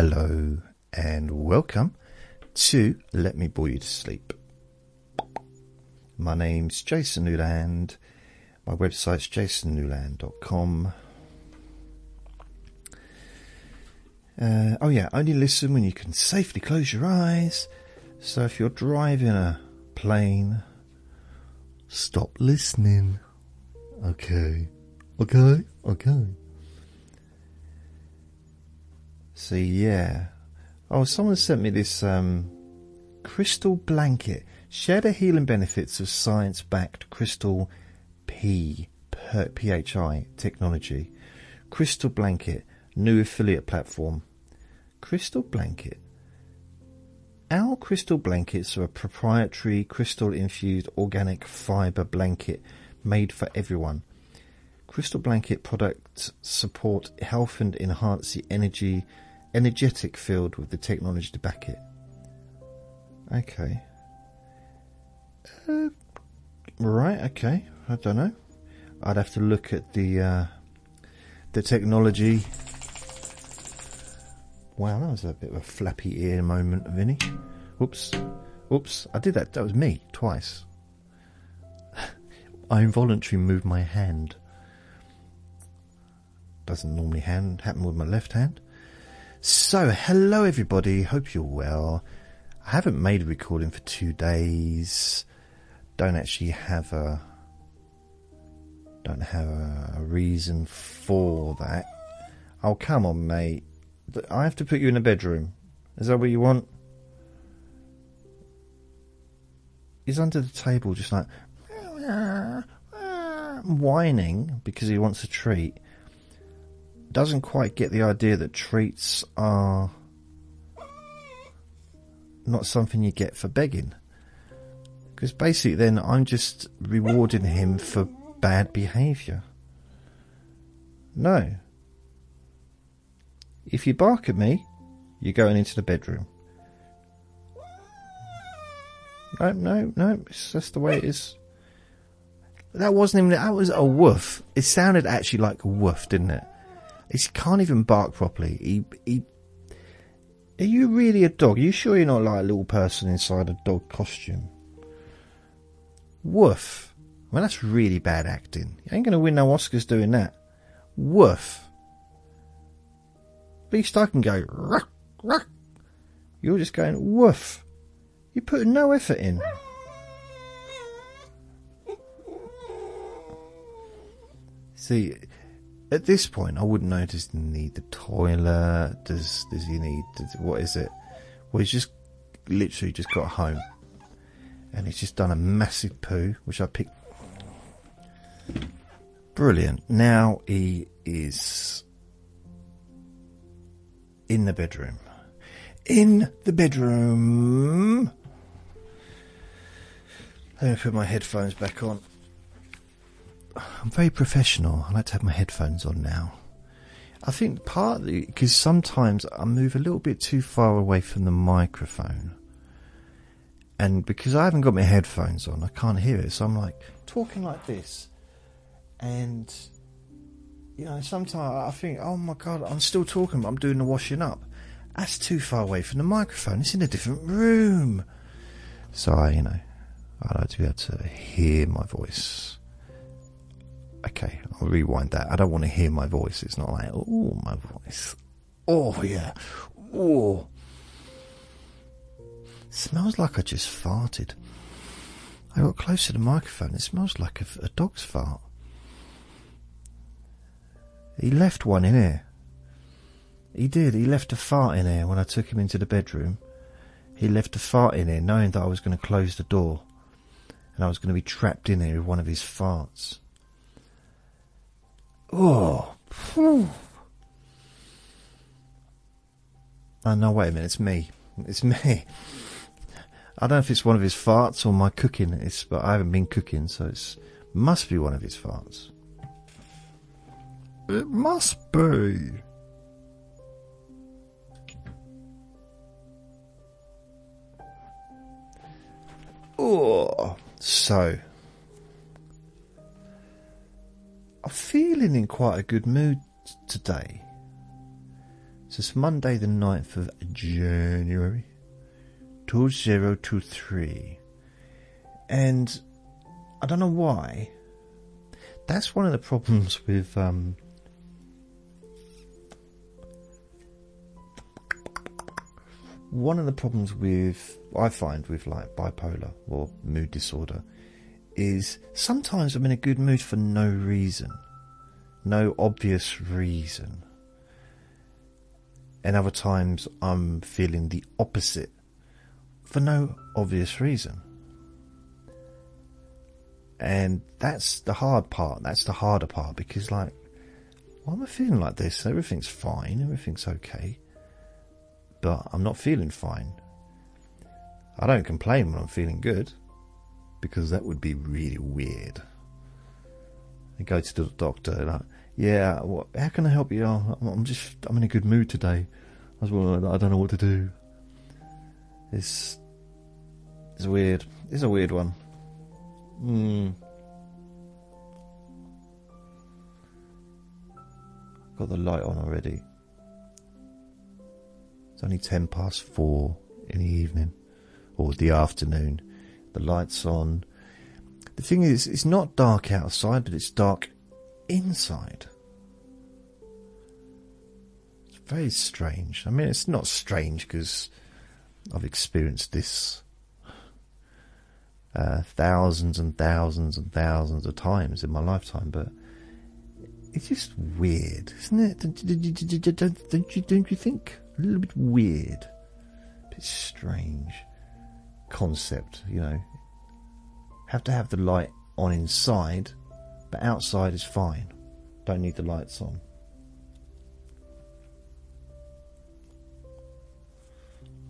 hello, and welcome to Let Me Bore You to Sleep. My name's Jason Newland. My website's jasonnewland.com. Uh, oh, yeah, only listen when you can safely close your eyes. So if you're driving a plane, stop listening. Okay. Okay. Okay. See, yeah. Oh, someone sent me this um, crystal blanket. Share the healing benefits of science-backed crystal P PHI technology. Crystal blanket, new affiliate platform. Crystal blanket. Our crystal blankets are a proprietary crystal infused organic fiber blanket made for everyone. Crystal blanket products support health and enhance the energy energetic field with the technology to back it. Okay. Uh, right, okay. I don't know. I'd have to look at the uh, the technology. Wow, that was a bit of a flappy ear moment, Vinny. Oops. Oops. I did that. That was me twice. I involuntarily moved my hand. Doesn't normally hand, happen with my left hand. So, hello everybody. Hope you're well. I haven't made a recording for two days. Don't actually have a don't have a, a reason for that. Oh, come on, mate. I have to put you in a bedroom. Is that what you want? He's under the table, just like ah, ah, ah, whining because he wants a treat. Doesn't quite get the idea that treats are not something you get for begging. Because basically, then I'm just rewarding him for bad behaviour. No. If you bark at me, you're going into the bedroom. No, no, no. It's just the way it is. That wasn't even. That was a woof. It sounded actually like a woof, didn't it? He can't even bark properly. He, he. Are you really a dog? Are you sure you're not like a little person inside a dog costume? Woof. Well, that's really bad acting. You ain't going to win no Oscars doing that. Woof. At least I can go, ruck, ruck. You're just going, woof. You're putting no effort in. See, at this point, I wouldn't he need the toilet? Does does he need does, what is it? Well, he's just literally just got home, and he's just done a massive poo, which I picked. Brilliant. Now he is in the bedroom. In the bedroom. Let me put my headphones back on. I'm very professional. I like to have my headphones on now. I think partly because sometimes I move a little bit too far away from the microphone. And because I haven't got my headphones on, I can't hear it. So I'm like talking like this. And, you know, sometimes I think, oh my God, I'm still talking, but I'm doing the washing up. That's too far away from the microphone. It's in a different room. So I, you know, I like to be able to hear my voice. Okay, I'll rewind that. I don't want to hear my voice. It's not like, oh, my voice. Oh, yeah. Oh. Smells like I just farted. I got close to the microphone. It smells like a, a dog's fart. He left one in here. He did. He left a fart in here when I took him into the bedroom. He left a fart in here knowing that I was going to close the door and I was going to be trapped in here with one of his farts. Oh. Whew. Oh, no, wait a minute. It's me. It's me. I don't know if it's one of his farts or my cooking. It's, but I haven't been cooking, so it must be one of his farts. It must be. Oh, so I'm feeling in quite a good mood today. So it's Monday the 9th of January 2023. And I don't know why. That's one of the problems with um, one of the problems with I find with like bipolar or mood disorder is sometimes I'm in a good mood for no reason, no obvious reason, and other times I'm feeling the opposite for no obvious reason. And that's the hard part. That's the harder part because, like, why am I feeling like this? Everything's fine, everything's okay but I'm not feeling fine. I don't complain when I'm feeling good because that would be really weird. I go to the doctor I, yeah, what, how can I help you? Oh, I'm just, I'm in a good mood today. I was well, I don't know what to do. It's, it's weird. It's a weird one. Hmm. Got the light on already. It's only 10 past 4 in the evening or the afternoon. The light's on. The thing is, it's not dark outside, but it's dark inside. Very strange. I mean, it's not strange because I've experienced this uh, thousands and thousands and thousands of times in my lifetime, but it's just weird, isn't it? Don't, you, don't you think? a little bit weird, a bit strange concept, you know. Have to have the light on inside, but outside is fine. Don't need the lights on.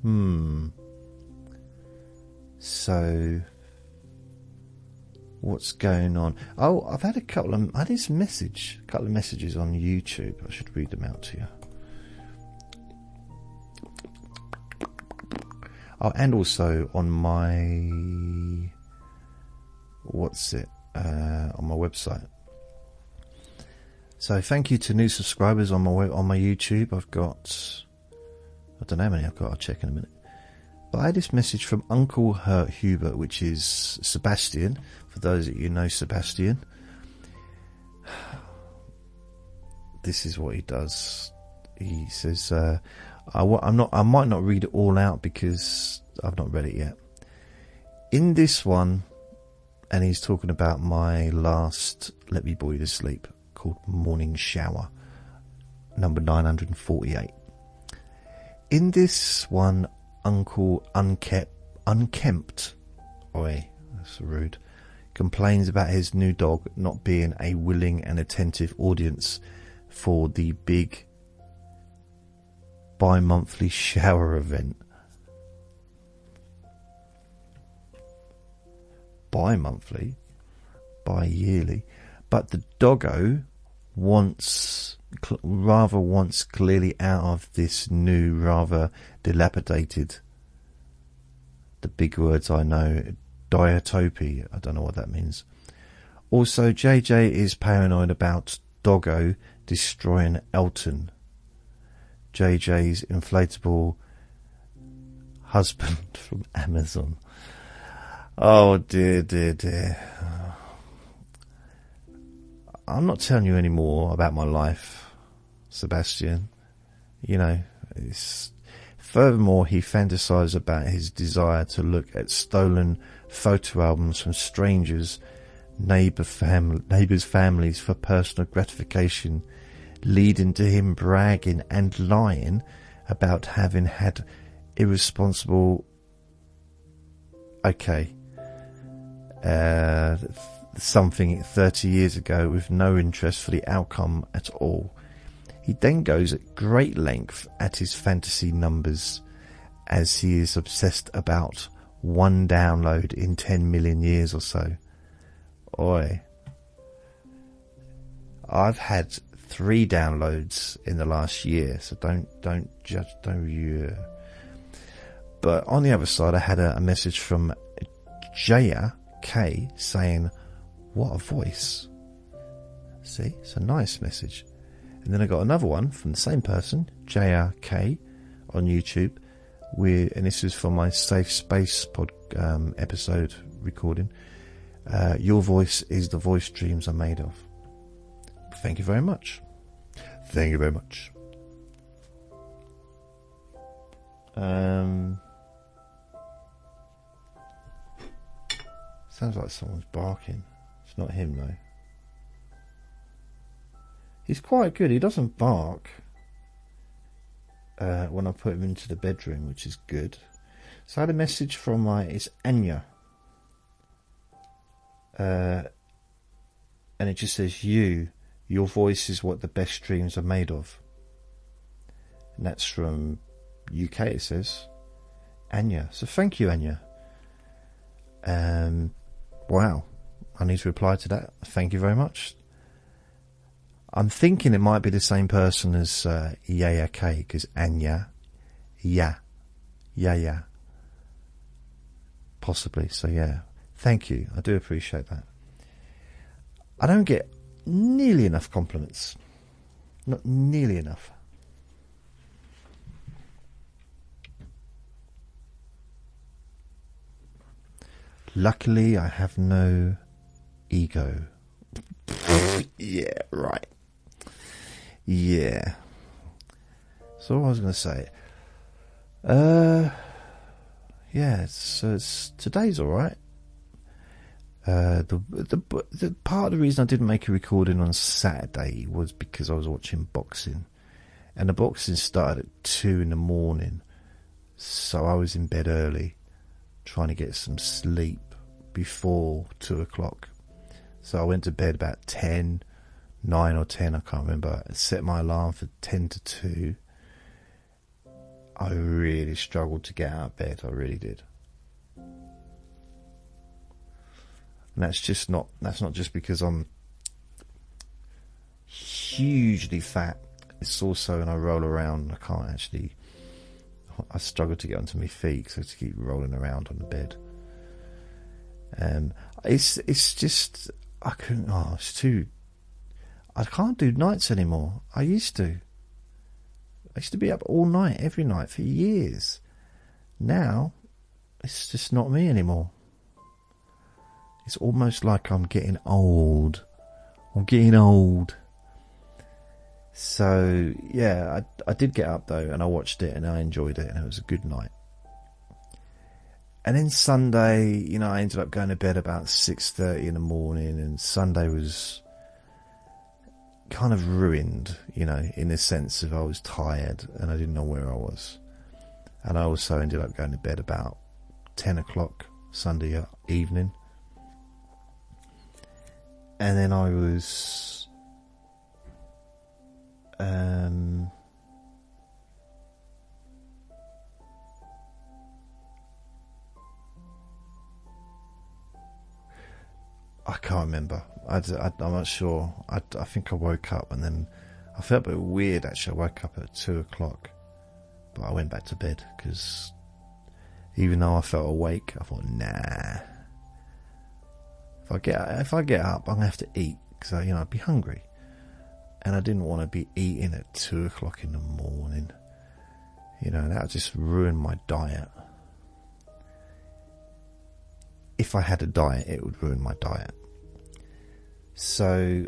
Hmm. So, what's going on? Oh, I've had a couple of. I had this message, a couple of messages on YouTube. I should read them out to you. Oh, and also on my what's it uh, on my website. So thank you to new subscribers on my on my YouTube. I've got don't know how many I've got. I'll check in a minute. But I had this message from Uncle Hurt Hubert, which is Sebastian. For those that you know Sebastian, this is what he does. He says, uh, I, am not. I might not read it all out because I've not read it yet. In this one, and he's talking about my last "Let Me You to Sleep" called "Morning Shower," number nine hundred and forty-eight. In this one, Uncle Unkept, Unkempt, oi, that's rude, complains about his new dog not being a willing and attentive audience for the big bi monthly shower event. Bi monthly? Bi yearly. But the doggo wants, rather wants clearly out of this new, rather dilapidated, the big words I know, diatopy. I don't know what that means. Also, JJ is paranoid about Doggo destroying Elton JJ's inflatable husband from Amazon. Oh dear, dear, dear. I'm not telling you any more about my life, Sebastian. You know, it's furthermore he fantasizes about his desire to look at stolen photo albums from strangers, neighbor fam- neighbors' families for personal gratification leading to him bragging and lying about having had irresponsible. Okay. Uh, something 30 years ago with no interest for the outcome at all. He then goes at great length at his fantasy numbers as he is obsessed about one download in 10 million years or so. Oi. I've had three downloads in the last year, so don't don't judge don't you. But on the other side, I had a, a message from Jaya K saying, "What a voice!" See, it's a nice message. And then I got another one from the same person, JRK, on YouTube. With, and this is for my Safe Space pod, um, episode recording. Uh, Your voice is the voice dreams are made of. Thank you very much. Thank you very much. Um, sounds like someone's barking. Not him though. He's quite good. He doesn't bark uh, when I put him into the bedroom, which is good. So I had a message from my it's Anya, uh, and it just says you. Your voice is what the best dreams are made of. And that's from UK. It says Anya. So thank you, Anya. Um, wow. I need to reply to that. Thank you very much. I'm thinking it might be the same person as uh, Yaya K because Anya, yeah, yeah, yeah, possibly. So yeah, thank you. I do appreciate that. I don't get nearly enough compliments. Not nearly enough. Luckily, I have no ego. yeah, right. Yeah. So I was going to say. Uh, yeah. So it's, today's all right. Uh, the, the the part of the reason I didn't make a recording on Saturday was because I was watching boxing, and the boxing started at two in the morning, so I was in bed early, trying to get some sleep before two o'clock. So I went to bed about ten, nine or ten, I can't remember. I set my alarm for ten to two. I really struggled to get out of bed. I really did. And that's just not that's not just because I'm hugely fat. It's also when I roll around I can't actually I struggle to get onto my feet so to keep rolling around on the bed. Um it's it's just I couldn't oh it's too I can't do nights anymore. I used to. I used to be up all night, every night for years. Now, it's just not me anymore. It's almost like I'm getting old. I'm getting old. So yeah, I I did get up though, and I watched it, and I enjoyed it, and it was a good night. And then Sunday, you know, I ended up going to bed about six thirty in the morning, and Sunday was kind of ruined, you know, in the sense of I was tired and I didn't know where I was. And I also ended up going to bed about 10 o'clock Sunday evening and then I was um, I can't remember. I, am not sure. I, I think I woke up and then I felt a bit weird actually. I woke up at two o'clock, but I went back to bed because even though I felt awake, I thought, nah, if I get if I get up, I'm gonna have to eat because you know I'd be hungry, and I didn't want to be eating at two o'clock in the morning. You know that would just ruin my diet. If I had a diet, it would ruin my diet. So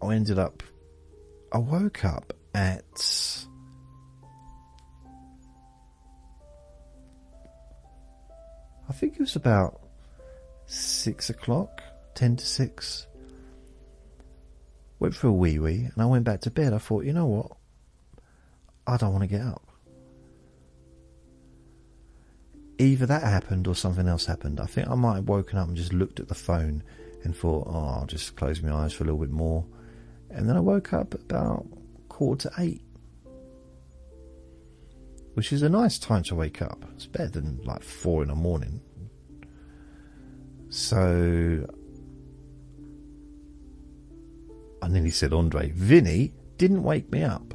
I ended up. I woke up at I think it was about six o'clock, ten to six. Went for a wee wee and I went back to bed. I thought, you know what? I don't want to get up. Either that happened or something else happened. I think I might have woken up and just looked at the phone and thought, oh, I'll just close my eyes for a little bit more. And then I woke up about quarter to eight which is a nice time to wake up. It's better than like four in the morning. So I nearly said Andre. Vinny didn't wake me up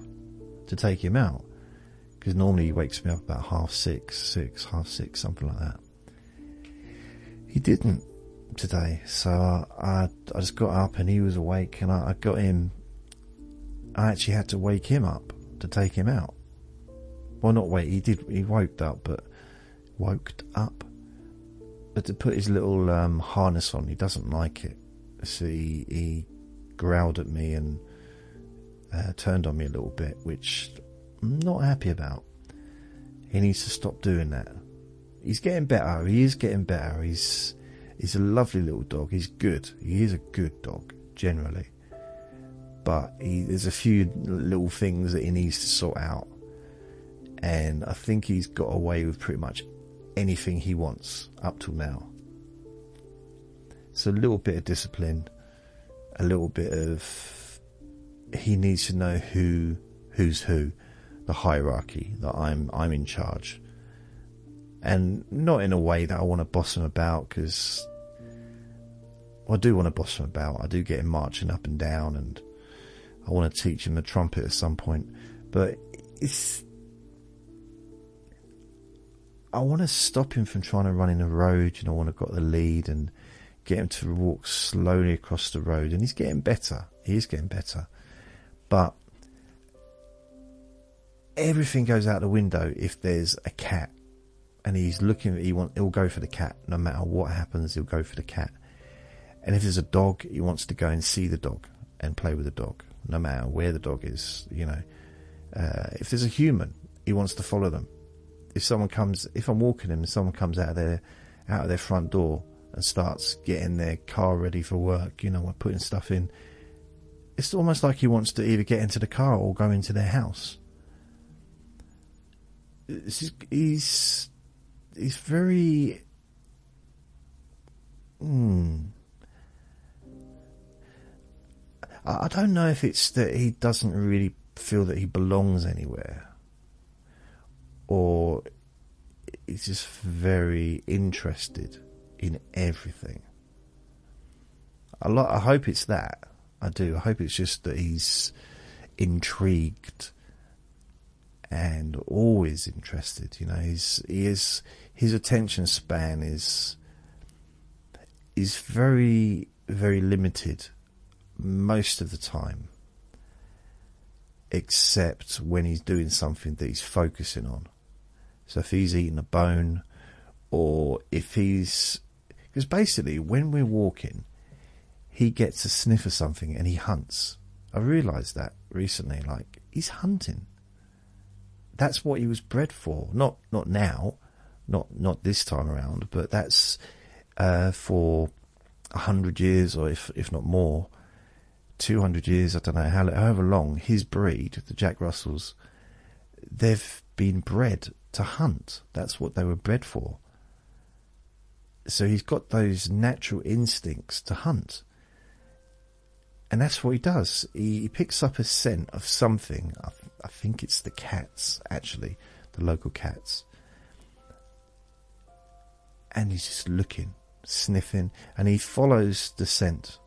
to take him out because normally he wakes me up about half six, six, half six, something like that. He didn't. today, so I, I, just got up and he was awake, and I, I got him. I actually had to wake him up to take him out. Well, not wait. He did. He woke up, but woke up. But to put his little um, harness on, he doesn't like it. So he, he growled at me and uh, turned on me a little bit, which I'm not happy about. He needs to stop doing that. He's getting better. He is getting better. He's he's a lovely little dog. He's good. He is a good dog generally, but he, there's a few little things that he needs to sort out. And I think he's got away with pretty much anything he wants up till now. So a little bit of discipline, a little bit of he needs to know who who's who, the hierarchy that I'm I'm in charge, and not in a way that I want to boss him about because I do want to boss him about. I do get him marching up and down, and I want to teach him the trumpet at some point, but it's I want to stop him from trying to run in the road. You know, I want to got the lead and get him to walk slowly across the road. And he's getting better. He is getting better. But everything goes out the window if there's a cat and he's looking he want he'll go for the cat. No matter what happens he'll go for the cat. And if there's a dog he wants to go and see the dog and play with the dog no matter where the dog is you know. Uh, if there's a human he wants to follow them. If someone comes, if I'm walking him and someone comes out of their out of their front door and starts getting their car ready for work, you know, putting stuff in, it's almost like he wants to either get into the car or go into their house. He's he's very. Hmm. I don't know if it's that he doesn't really feel that he belongs anywhere or he's just very interested in everything. A lot. I hope it's that. I do. I hope it's just that he's intrigued and always interested. You know, he is his attention span is is very very limited most of the time, except when he's doing something that he's focusing on. So if he's eating a bone, or if he's because basically when we're walking, he gets a sniff of something and he hunts. I realised that recently. Like he's hunting. That's what he was bred for. Not not now, not not this time around, but that's uh, for a hundred years, or if if not more, two hundred years. I don't know how however long his breed, the Jack Russells, they've been bred to hunt. That's what they were bred for. So he's got those natural instincts to hunt. And that's what he does. He, he picks up a scent of something. I, think it's the cats, actually, the local cats. And he's just looking, sniffing, and he follows the scent.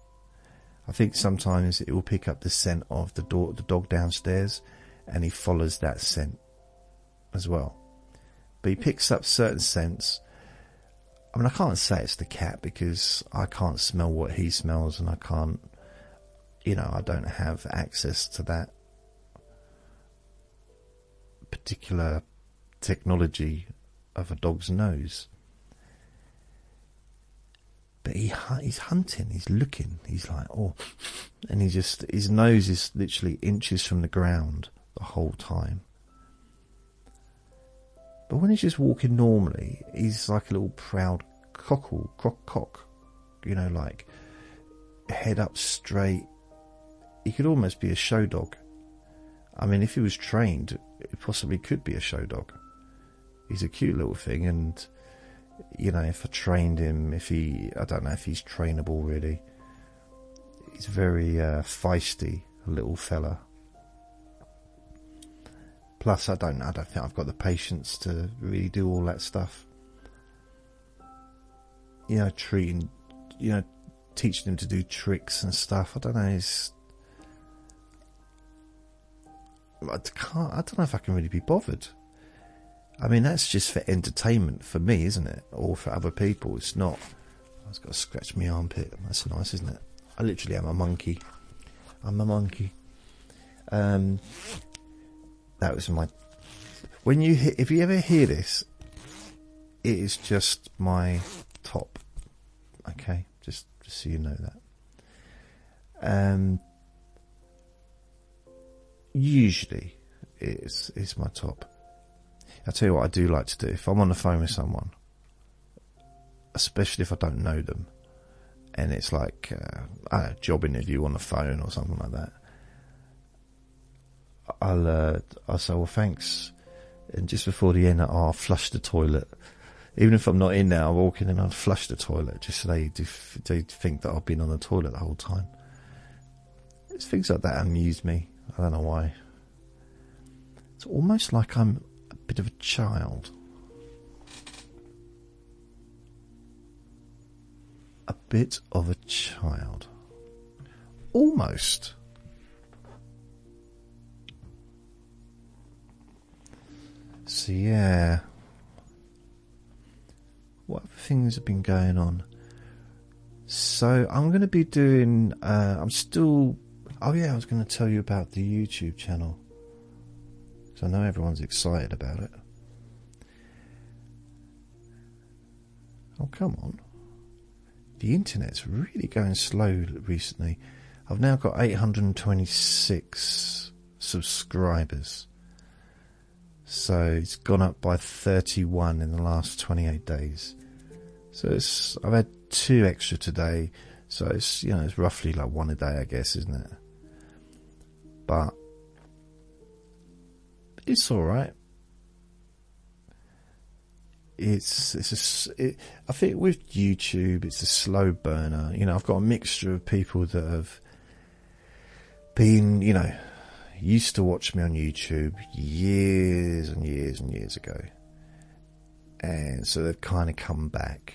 I think sometimes it will pick up the scent of the, door, the dog downstairs, and he follows that scent as well but he picks up certain scents. I mean, I can't say it's the cat because I can't smell what he smells, and I can't, you know, I don't have access to that particular technology of a dog's nose. But he he's hunting, he's looking, he's like, oh, and he just his nose is literally inches from the ground the whole time. But when he's just walking normally, he's like a little proud cockle, croc cock, you know, like head up straight. He could almost be a show dog. I mean, if he was trained, it possibly could be a show dog. He's a cute little thing, and you know, if I trained him, if he, I don't know if he's trainable really. He's very uh, feisty, little fella. Plus, I don't, I don't think I've got the patience to really do all that stuff. You know, treating, you know, teaching him to do tricks and stuff. I don't know. I can't. I don't know if I can really be bothered. I mean, that's just for entertainment for me, isn't it? Or for other people. It's not. I've got to scratch my armpit. That's nice, isn't it? I literally am a monkey. I'm a monkey. Um, that was my. When you hear, if you ever hear this, it is just my top. Okay, just just so you know that. Um, usually, it's it's my top. I'll tell you what I do like to do. If I'm on the phone with someone, especially if I don't know them, and it's like uh, a job interview on the phone or something like that, I'll uh, I'll say, well, thanks. And just before the end, I'll flush the toilet. Even if I'm not in there, I'll walk in and I'll flush the toilet just so they, they think that I've been on the toilet the whole time. It's things like that amuse me. I don't know why. It's almost like I'm a bit of a child. A bit of a child. Almost. So yeah, what things have been going on? So I'm going to be doing. Uh, I'm still. Oh yeah, I was going to tell you about the YouTube channel. So I know everyone's excited about it. Oh come on! The internet's really going slow recently. I've now got 826 subscribers. So it's gone up by 31 in the last 28 days. So it's I've had two extra today. So it's you know it's roughly like one a day, I guess, isn't it? But it's all right. It's it's a, it, I think with YouTube it's a slow burner. You know, I've got a mixture of people that have been, you know, used to watch me on YouTube years and years and years ago. And so they've kind of come back.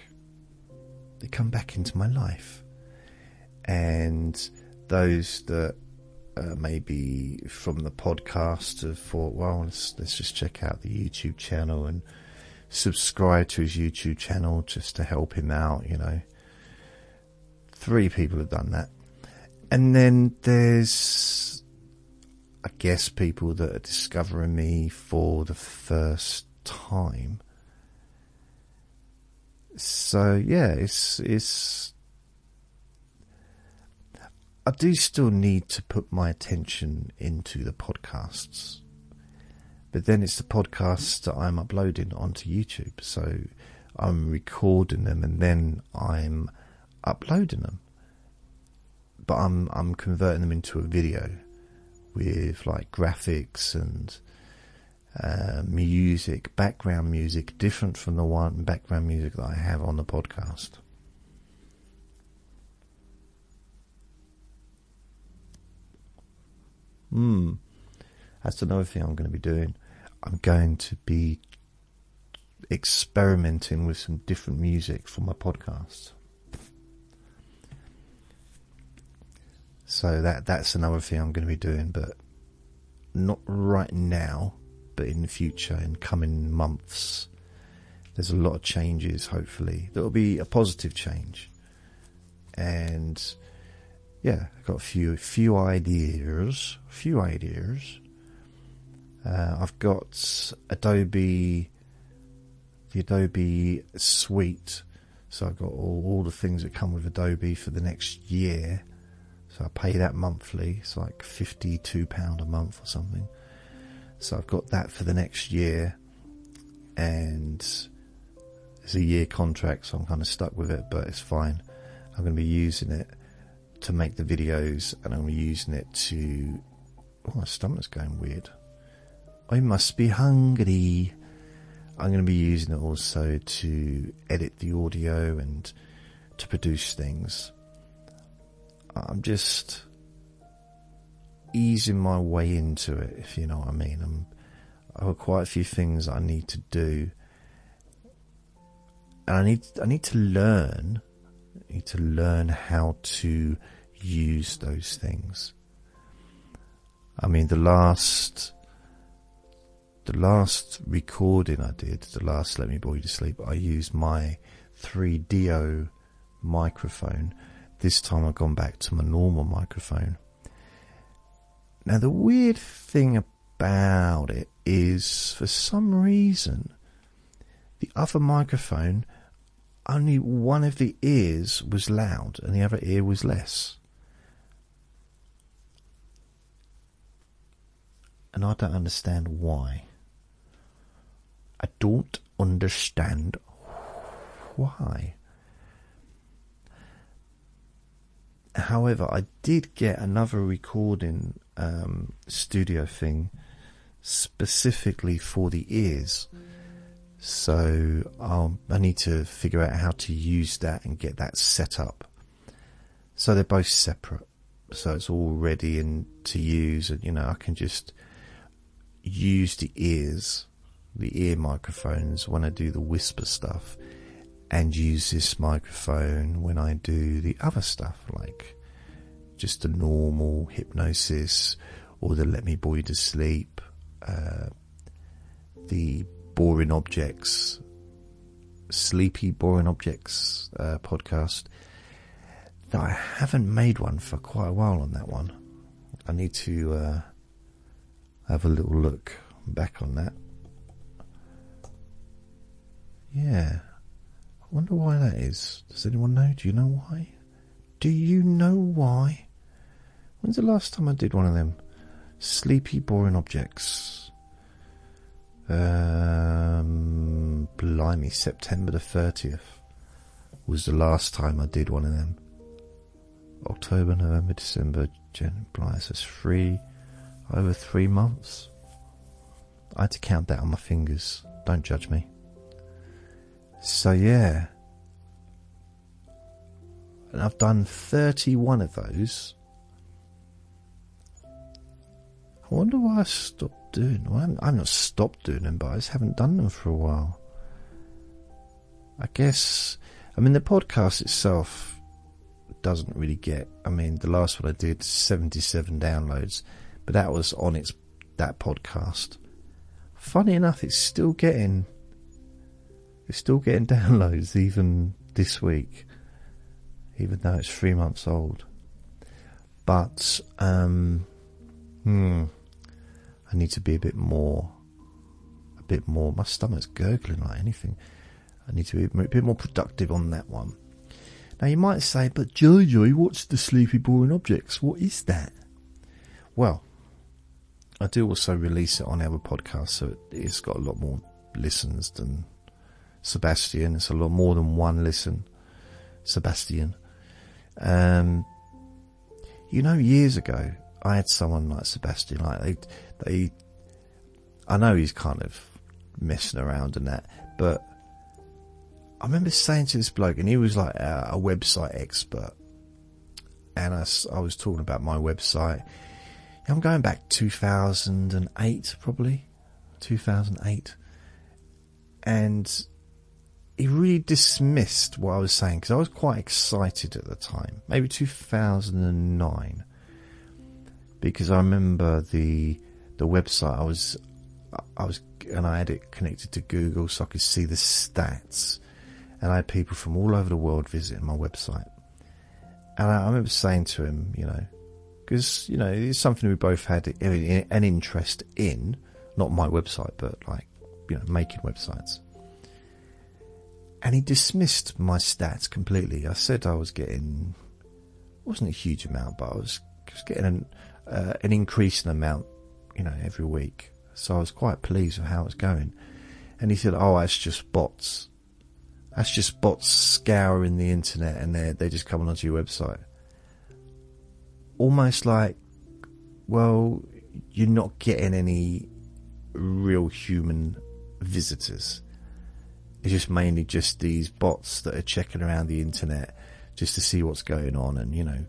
They come back into my life. And those that uh, maybe from the podcast have thought, well, let's, let's just check out the YouTube channel and subscribe to his YouTube channel just to help him out, you know. Three people have done that. And then there's I guess people that are discovering me for the first time. So yeah, it's it's. I do still need to put my attention into the podcasts, but then it's the podcasts that I'm uploading onto YouTube. So I'm recording them and then I'm uploading them, but I'm I'm converting them into a video with like graphics and uh, music, background music, different from the one background music that I have on the podcast. Hmm. That's another thing I'm going to be doing. I'm going to be experimenting with some different music for my podcast. So that that's another thing I'm going to be doing, but not right now, but in the future, in coming months. There's a lot of changes. Hopefully, there will be a positive change, and yeah, I've got a few few ideas. Few ideas. Uh, I've got Adobe, the Adobe suite. So I've got all, all the things that come with Adobe for the next year so I pay that monthly. It's like £52 a month or something. So I've got that for the next year. And it's a year contract, so I'm kind of stuck with it, but it's fine. I'm going to be using it to make the videos and I'm using it to. Oh, my stomach's going weird. I must be hungry. I'm going to be using it also to edit the audio and to produce things. I'm just easing my way into it, if you know what I mean. I'm, I've got quite a few things I need to do, and I need I need to learn. I need to learn how to use those things. I mean, the last the last recording I did, the last Let Me Bore You to Sleep, I used my 3Dio microphone. This time I've gone back to my normal microphone. Now, the weird thing about it is for some reason, the other microphone, only one of the ears was loud and the other ear was less. And I don't understand why. I don't understand why. However, I did get another recording um, studio thing specifically for the ears. So I'll, I need to figure out how to use that and get that set up. So they're both separate. So it's all ready and to use, and you know I can just use the ears, the ear microphones when I do the whisper stuff, and use this microphone when I do the other stuff like just the normal hypnosis or the let me bore you to sleep, uh, the boring objects, sleepy boring objects uh, podcast. That I haven't made one for quite a while on that one. I need to uh, have a little look back on that. Yeah. I wonder why that is. Does anyone know? Do you know why? Do you know why? When's the last time I did one of them? Sleepy, boring objects. Um, blimey, September the 30th was the last time I did one of them. October, November, December, January, so it's three, over three months. I had to count that on my fingers. Don't judge me. So, yeah. And I've done 31 of those I wonder why I stopped doing them. I've not stopped doing them, but I just haven't done them for a while. I guess, I mean, the podcast itself doesn't really get, I mean, the last one I did, 77 downloads, but that was on its, that podcast. Funny enough, it's still getting, it's still getting downloads even this week, even though it's three months old. But, um, hmm, I need to be a bit more, a bit more. My stomach's gurgling like anything. I need to be a bit more productive on that one. Now you might say, but Jojo, what's the sleepy boring objects? What is that? Well, I do also release it on our podcast, so it's got a lot more listens than Sebastian. It's a lot more than one listen. Sebastian. Um, you know, years ago, I had someone like Sebastian, like they, they, I know he's kind of messing around and that, but I remember saying to this bloke, and he was like a, a website expert, and I, I was talking about my website. I'm going back 2008, probably. 2008, and he really dismissed what I was saying because I was quite excited at the time, maybe 2009 because I remember the the website I was I was and I had it connected to Google so I could see the stats. And I had people from all over the world visiting my website. And I, I remember saying to him you know because you know it's something we both had an interest in not my website but like you know making websites and he dismissed my stats completely I said I was getting wasn't a huge amount but I was, was getting an uh, an increasing amount, you know, every week. So I was quite pleased with how it's going. And he said, "Oh, that's just bots. That's just bots scouring the internet, and they they just coming onto your website." Almost like, well, you're not getting any real human visitors. It's just mainly just these bots that are checking around the internet just to see what's going on and you know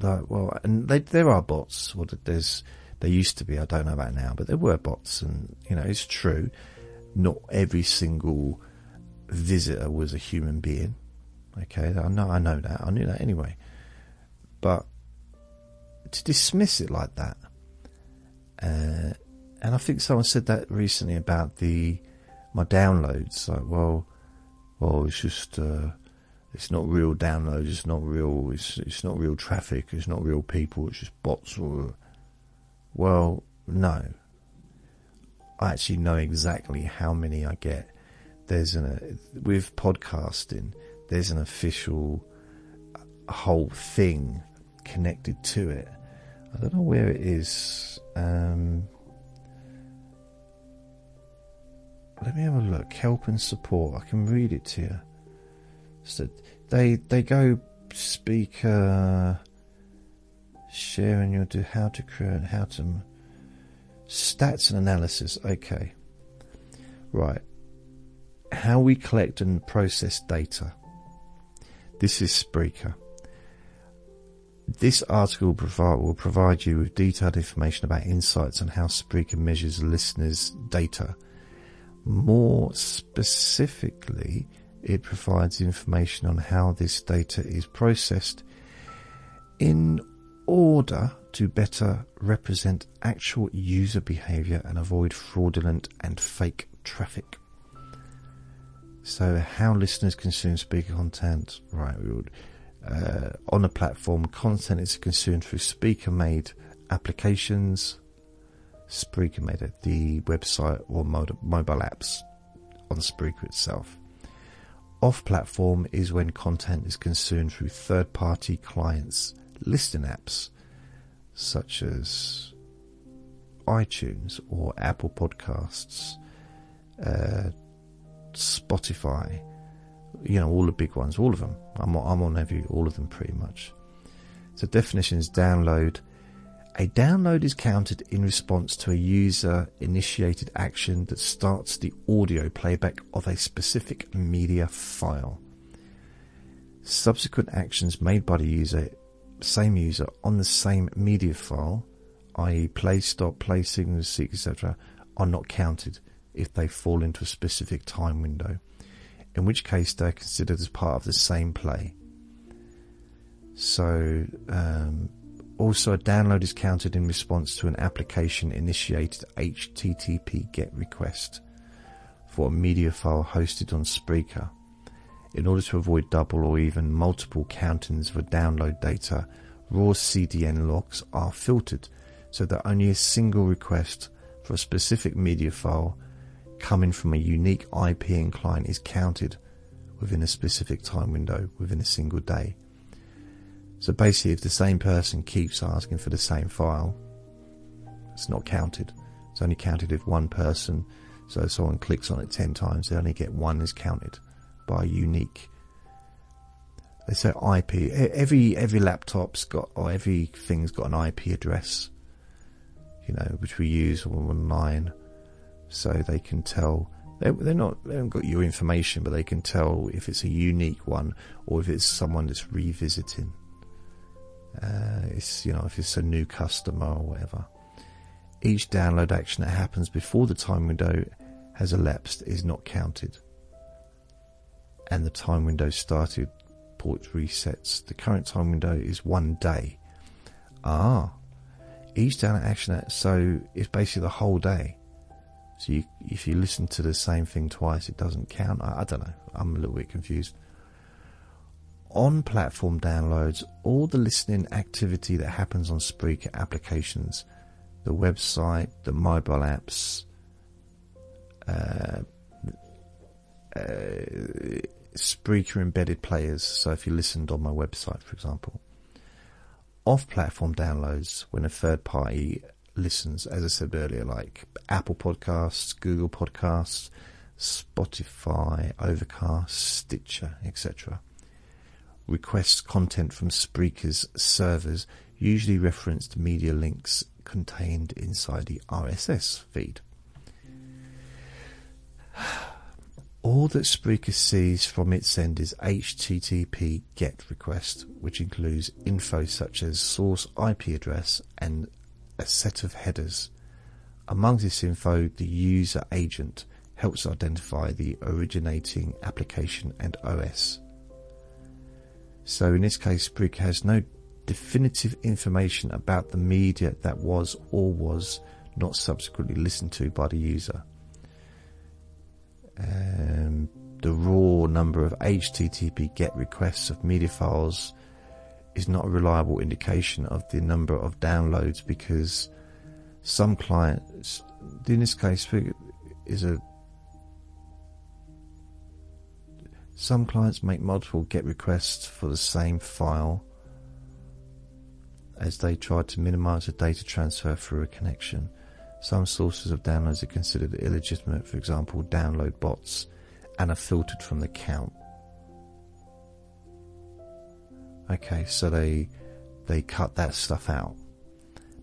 like, well, and they, there are bots. Well, there's there used to be. I don't know about now, but there were bots, and you know, it's true. Not every single visitor was a human being. Okay, I know, I know that. I knew that anyway. But to dismiss it like that, uh, and I think someone said that recently about the my downloads. Like, well, well, it's just uh, it's not real downloads, it's not real, it's, it's not real traffic, it's not real people, it's just bots or. Well, no. I actually know exactly how many I get. There's an, with podcasting, there's an official whole thing connected to it. I don't know where it is. Um, let me have a look. Help and support. I can read it to you. So they they go speaker sharing your do how to create how to stats and analysis. Okay, right. How we collect and process data. This is Spreaker. This article will provide you with detailed information about insights on how Spreaker measures listeners' data. More specifically, it provides information on how this data is processed in order to better represent actual user behavior and avoid fraudulent and fake traffic. So, how listeners consume Spreaker content, right? We would uh, on a platform, content is consumed through Spreaker made applications, Spreaker made it, the website or mobile apps on Spreaker itself. Off platform is when content is consumed through third party clients, listening apps such as iTunes or Apple Podcasts, uh, Spotify, you know, all the big ones, all of them. I'm, I'm on every, all of them pretty much. So definitions download. A download is counted in response to a user initiated action that starts the audio playback of a specific media file. Subsequent actions made by the user, same user, on the same media file, i.e., play, stop, play, signals, seek, etc., are not counted if they fall into a specific time window in which case they're considered as part of the same play. So, um, also a download is counted in response to an application initiated HTTP GET request for a media file hosted on Spreaker. In order to avoid double or even multiple countings for download data, raw CDN logs are filtered so that only a single request for a specific media file coming from a unique IP and client is counted within a specific time window within a single day. So basically, if the same person keeps asking for the same file, it's not counted. It's only counted if one person, so if someone clicks on it 10 times, they only get one is counted by unique. They say IP. Every every laptop's got, or everything's got an IP address, you know, which we use online so they can tell they're, they're not they haven't got your information, but they can tell if it's a unique one or if it's someone that's revisiting. Uh, it's you know if it's a new customer or whatever. Each download action that happens before the time window has elapsed is not counted, and the time window started port resets. The current time window is one day. Ah, each download action That, so it's basically the whole day. So you, if you listen to the same thing twice, it doesn't count. I, I don't know. I'm a little bit confused. On platform downloads, all the listening activity that happens on Spreaker applications, the website, the mobile apps, uh, uh, Spreaker embedded players. So if you listened on my website, for example, off platform downloads when a third party listens, as I said earlier, like Apple Podcasts, Google Podcasts, Spotify, Overcast, Stitcher, etc. Requests content from Spreaker's servers, usually referenced media links contained inside the RSS feed. All that Spreaker sees from its end is HTTP GET request, which includes info such as source IP address and a set of headers. Among this info, the user agent helps identify the originating application and OS. So in this case, Spreaker has no definitive information about the media that was or was not subsequently listened to by the user. Um, the raw number of HTTP GET requests of media files is not a reliable indication of the number of downloads because some clients, in this case, is a some clients make multiple GET requests for the same file as they try to minimize the data transfer through a connection. Some sources of downloads are considered illegitimate, for example, download bots, and are filtered from the count. Okay, so they they cut that stuff out.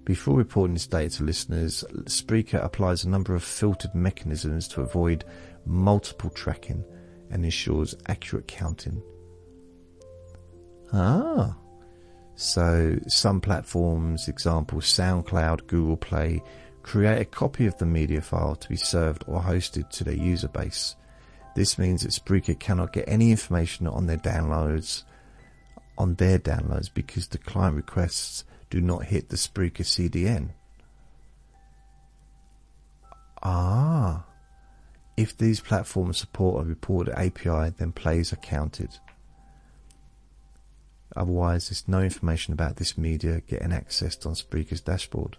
Before reporting this data to listeners, Spreaker applies a number of filtered mechanisms to avoid multiple tracking and ensures accurate counting. Ah. So some platforms, example SoundCloud, Google Play, create a copy of the media file to be served or hosted to their user base. This means that Spreaker cannot get any information on their downloads on their downloads because the client requests do not hit the Spreaker CDN. Ah, if these platforms support a reported API, then plays are counted. Otherwise, there's no information about this media getting accessed on Spreaker's dashboard.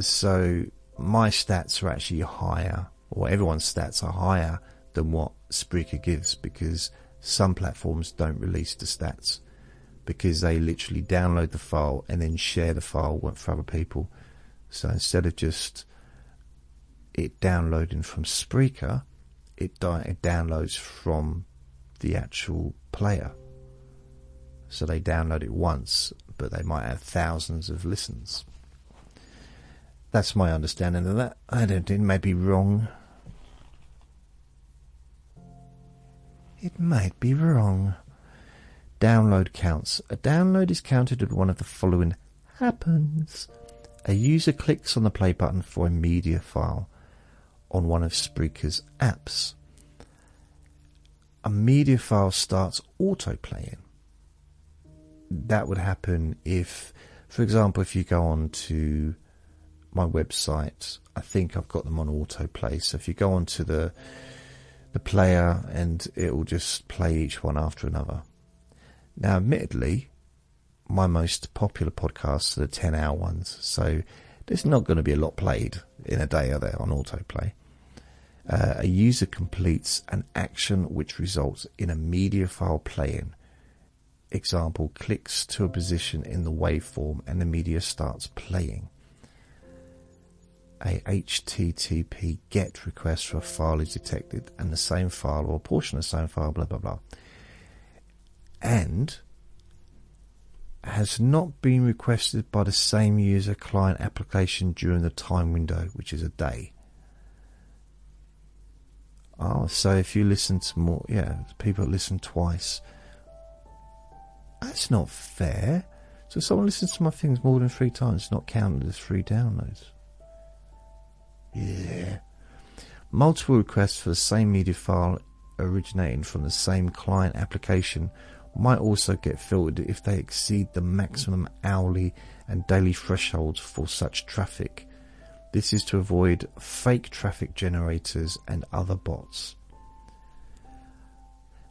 So, my stats are actually higher, or everyone's stats are higher than what Spreaker gives because some platforms don't release the stats because they literally download the file and then share the file for other people. So instead of just it downloading from Spreaker, it, it downloads from the actual player. So they download it once, but they might have thousands of listens. That's my understanding of that. I don't. know; It may be wrong. It might be wrong. Download counts. A download is counted if one of the following happens. A user clicks on the play button for a media file on one of Spreaker's apps. A media file starts autoplaying. That would happen if, for example, if you go on to my website, I think I've got them on autoplay. So if you go on to the the player and it will just play each one after another. Now, admittedly, my most popular podcasts are the 10 hour ones, so there's not going to be a lot played in a day, are there, on autoplay? Uh, a user completes an action which results in a media file playing. Example, clicks to a position in the waveform and the media starts playing a HTTP GET request for a file is detected, and the same file or a portion of the same file, blah blah blah, and has not been requested by the same user client application during the time window, which is a day. Oh, so if you listen to more, yeah, people listen twice. That's not fair. So someone listens to my things more than three times, it's not counted as three downloads. Yeah. Multiple requests for the same media file originating from the same client application might also get filtered if they exceed the maximum hourly and daily thresholds for such traffic. This is to avoid fake traffic generators and other bots.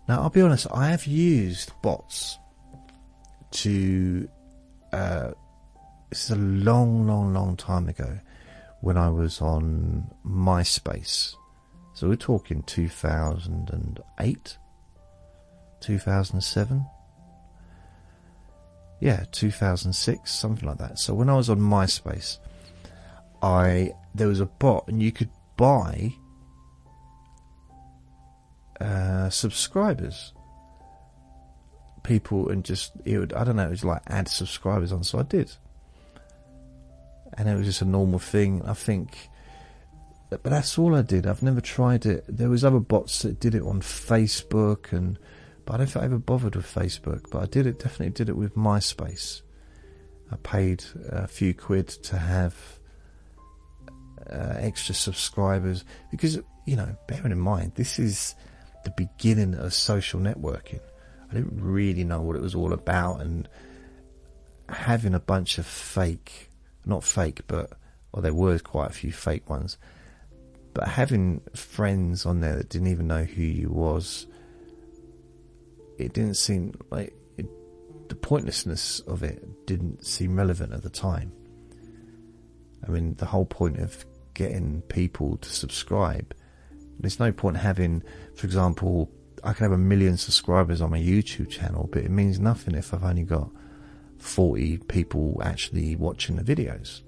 Now, I'll be honest, I have used bots to. Uh, this is a long, long, long time ago when I was on MySpace. So we're talking 2008, 2007. Yeah, 2006, something like that. So when I was on MySpace, I there was a bot and you could buy uh, subscribers. People and just it would I don't know it was like add subscribers on, so I did and it was just a normal thing. I think, but that's all I did. I've never tried it. There was other bots that did it on Facebook, and but I don't think I ever bothered with Facebook. But I did it. Definitely did it with MySpace. I paid a few quid to have uh, extra subscribers because you know, bearing in mind this is the beginning of social networking. I didn't really know what it was all about, and having a bunch of fake not fake, but well, there were quite a few fake ones. But having friends on there that didn't even know who you was, it didn't seem like it, the pointlessness of it didn't seem relevant at the time. I mean, the whole point of getting people to subscribe, there's no point having, for example, I can have a million subscribers on my YouTube channel, but it means nothing if I've only got 40 people actually watching the videos.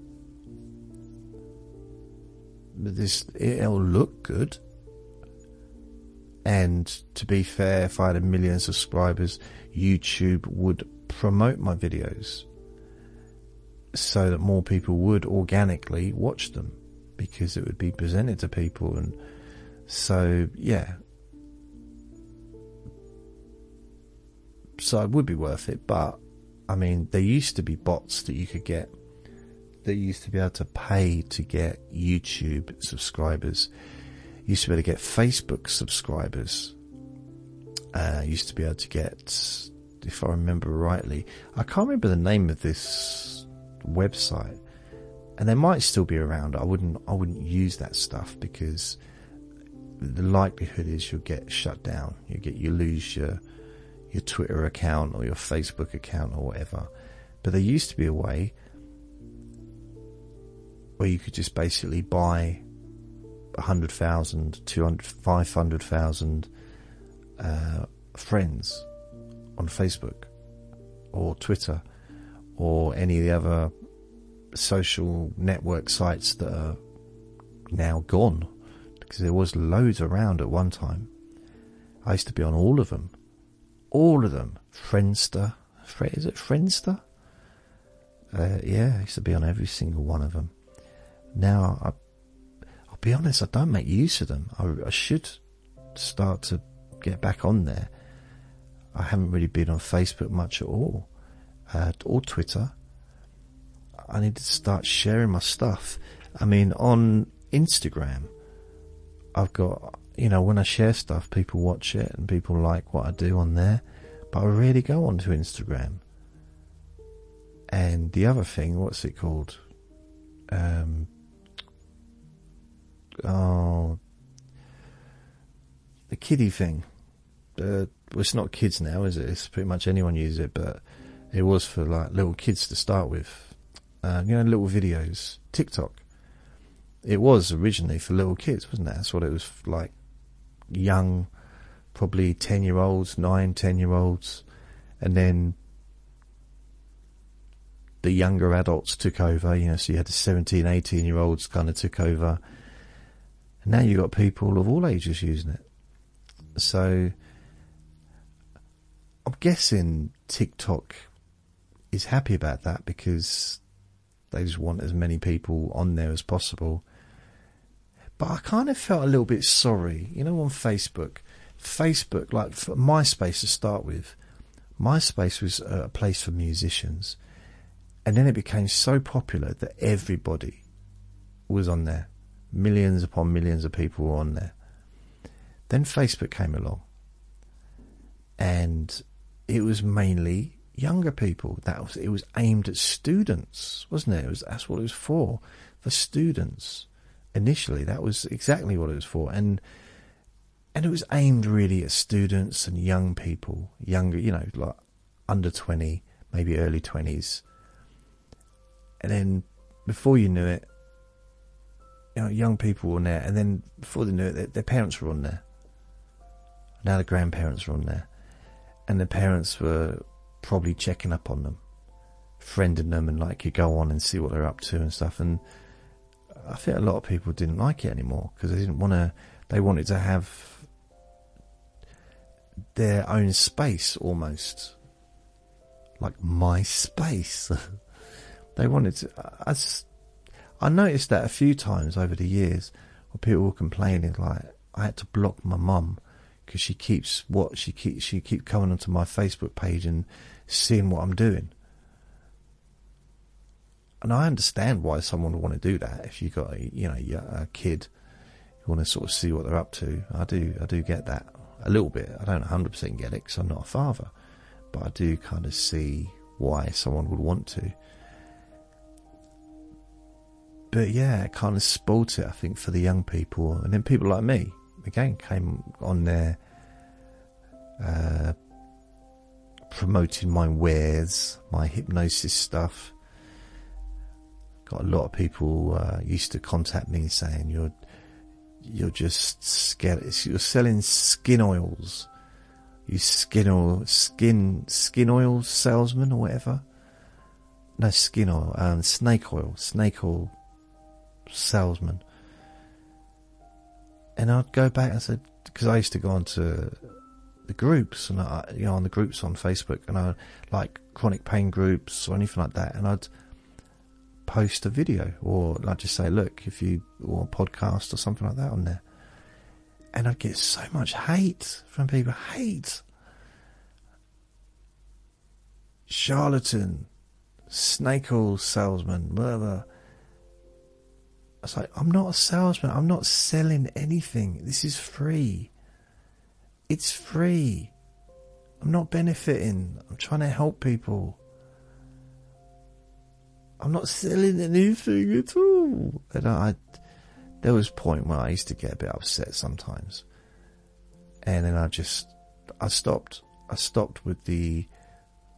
But this it'll look good. And to be fair, if I had a million subscribers, YouTube would promote my videos so that more people would organically watch them because it would be presented to people and so yeah so it would be worth it but I mean there used to be bots that you could get that used to be able to pay to get YouTube subscribers you used to be able to get Facebook subscribers uh, used to be able to get if I remember rightly I can't remember the name of this website, and they might still be around. I wouldn't I wouldn't use that stuff because the likelihood is you'll get shut down. You get you lose your your Twitter account or your Facebook account or whatever. But there used to be a way where you could just basically buy 100,000, 200, 500,000 uh, friends on Facebook or Twitter or any of the other social network sites that are now gone because there was loads around at one time. I used to be on all of them, all of them. Friendster, is it Friendster? Uh, yeah, I used to be on every single one of them. Now, I, will be honest, I don't make use of them. I, I should start to get back on there. I haven't really been on Facebook much at all uh, or Twitter. I need to start sharing my stuff. I mean, on Instagram, I've got, you know, when I share stuff, people watch it and people like what I do on there. But I rarely go onto Instagram. And the other thing, what's it called? Um, oh, the kiddie thing. Uh, well, it's not kids now, is it? It's pretty much anyone uses it, but it was for like little kids to start with. Uh, you know, little videos, TikTok. It was originally for little kids, wasn't it? That's what it was like. Young, probably 10 year olds, 9, 10 year olds. And then the younger adults took over, you know, so you had the 17, 18 year olds kind of took over. And now you've got people of all ages using it. So I'm guessing TikTok is happy about that because they just want as many people on there as possible. But I kind of felt a little bit sorry, you know, on Facebook. Facebook, like MySpace to start with, MySpace was a place for musicians, and then it became so popular that everybody was on there. Millions upon millions of people were on there. Then Facebook came along, and it was mainly younger people. That was it was aimed at students, wasn't it? It was that's what it was for, for students. Initially, that was exactly what it was for, and and it was aimed really at students and young people, younger, you know, like under twenty, maybe early twenties. And then before you knew it, you know, young people were on there, and then before they knew it, their, their parents were on there. Now the grandparents were on there, and the parents were probably checking up on them, friending them, and like you go on and see what they're up to and stuff. And I think a lot of people didn't like it anymore because they didn't want to. They wanted to have their own space almost, like my space. they wanted to. I, I noticed that a few times over the years, where people were complaining like I had to block my mum because she keeps what she keeps she keep coming onto my Facebook page and seeing what I'm doing. And I understand why someone would want to do that if you got a, you know a kid, you want to sort of see what they're up to. I do I do get that a little bit. I don't 100 percent get it because I'm not a father, but I do kind of see why someone would want to. but yeah, it kind of spoilt it, I think, for the young people. And then people like me, again, came on there uh, promoting my wares, my hypnosis stuff. Got a lot of people uh, used to contact me saying you're you're just scared. You're selling skin oils. You skin oil, skin skin oil salesman or whatever. No skin oil, um, snake oil, snake oil salesman. And I'd go back and said because I used to go onto the groups and I, you know on the groups on Facebook and I like chronic pain groups or anything like that, and I'd post a video or like just say, look, if you or a podcast or something like that on there, and I'd get so much hate from people, hate, charlatan, snake oil salesman, blah. I was like, I'm not a salesman. I'm not selling anything. This is free. It's free. I'm not benefiting. I'm trying to help people. I'm not selling anything at all. And I, there was a point where I used to get a bit upset sometimes, and then I just, I stopped. I stopped with the,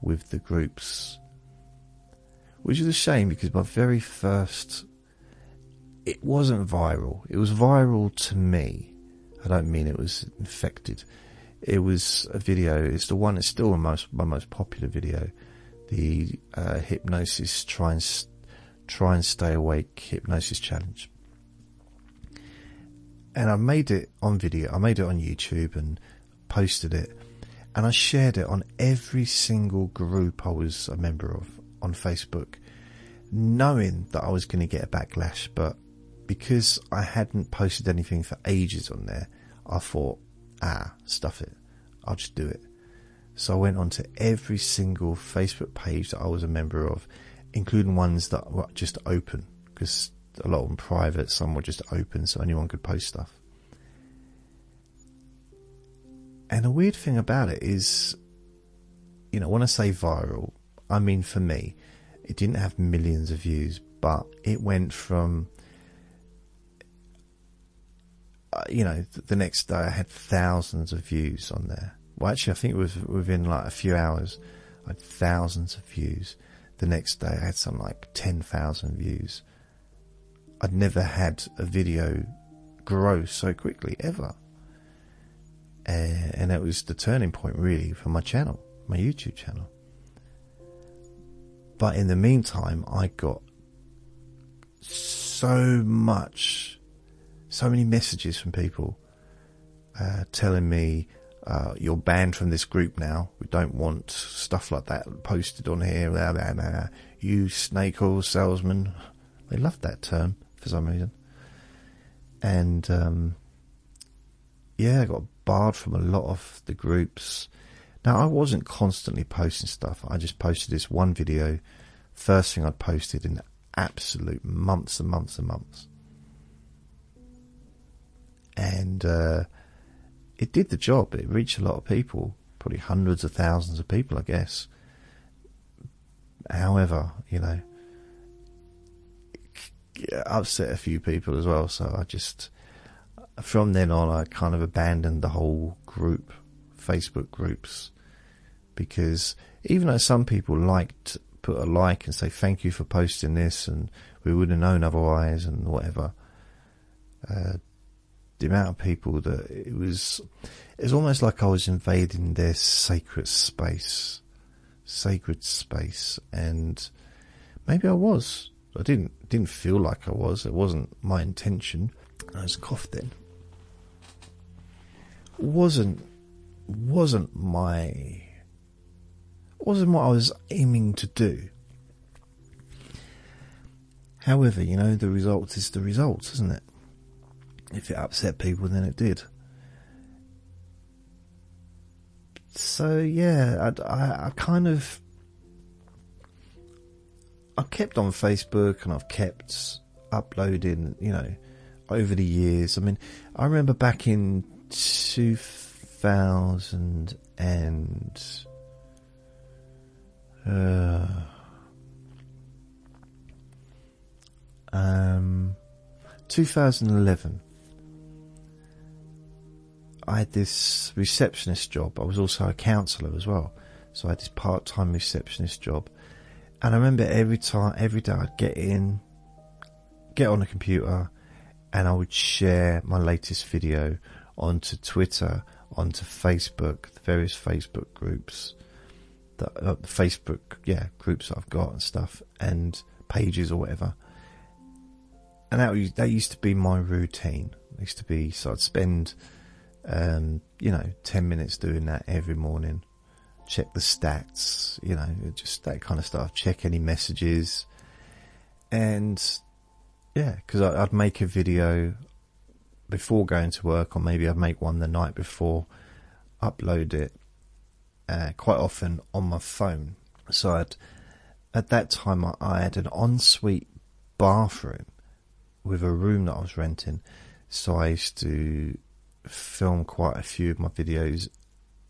with the groups, which is a shame because my very first, it wasn't viral. It was viral to me I don't mean it was infected. It was a video. It's the one. It's still my most my most popular video. The uh, hypnosis try and try and stay awake hypnosis challenge. And I made it on video. I made it on YouTube and posted it, and I shared it on every single group I was a member of on Facebook, knowing that I was going to get a backlash, but because I hadn't posted anything for ages on there, I thought, ah, stuff it. I'll just do it. So I went onto every single Facebook page that I was a member of, including ones that were just open, because a lot of them private, some were just open, so anyone could post stuff. And the weird thing about it is, you know, when I say viral, I mean for me, it didn't have millions of views, but it went from uh, you know, the next day I had thousands of views on there. Well, actually, I think it was within like a few hours, I had thousands of views. The next day I had some like 10,000 views. I'd never had a video grow so quickly ever. And that was the turning point really for my channel, my YouTube channel. But in the meantime, I got so much so many messages from people uh, telling me uh, you're banned from this group now. We don't want stuff like that posted on here. Blah, blah, blah. You snake oil salesman. They loved that term for some reason. And um, yeah, I got barred from a lot of the groups. Now, I wasn't constantly posting stuff. I just posted this one video, first thing I'd posted in absolute months and months and months and uh, it did the job. It reached a lot of people, probably hundreds of thousands of people, I guess. However, you know, upset a few people as well. So I just, from then on, I kind of abandoned the whole group, Facebook groups, because even though some people liked put a like and say thank you for posting this, and we wouldn't have known otherwise, and whatever. Uh, the amount of people that it was, it was almost like I was invading their sacred space, sacred space, and maybe I was. I didn't didn't feel like I was. It wasn't my intention. I was coughed then. wasn't wasn't my wasn't what I was aiming to do. However, you know, the result is the result, isn't it? If it upset people, then it did. So yeah, I, I, I kind of I kept on Facebook and I've kept uploading, you know, over the years. I mean, I remember back in 2000 and uh, Um, 2011. I had this receptionist job. I was also a counsellor as well. So I had this part time receptionist job. And I remember every time, every day I'd get in, get on the computer, and I would share my latest video onto Twitter, onto Facebook, the various Facebook groups, the uh, Facebook, yeah, groups that I've got and stuff, and pages or whatever. And that, that used to be my routine. It used to be, so I'd spend, um, you know, 10 minutes doing that every morning check the stats, you know, just that kind of stuff. Check any messages, and yeah, because I'd make a video before going to work, or maybe I'd make one the night before, upload it uh, quite often on my phone. So I'd, at that time, I, I had an ensuite bathroom with a room that I was renting, so I used to film quite a few of my videos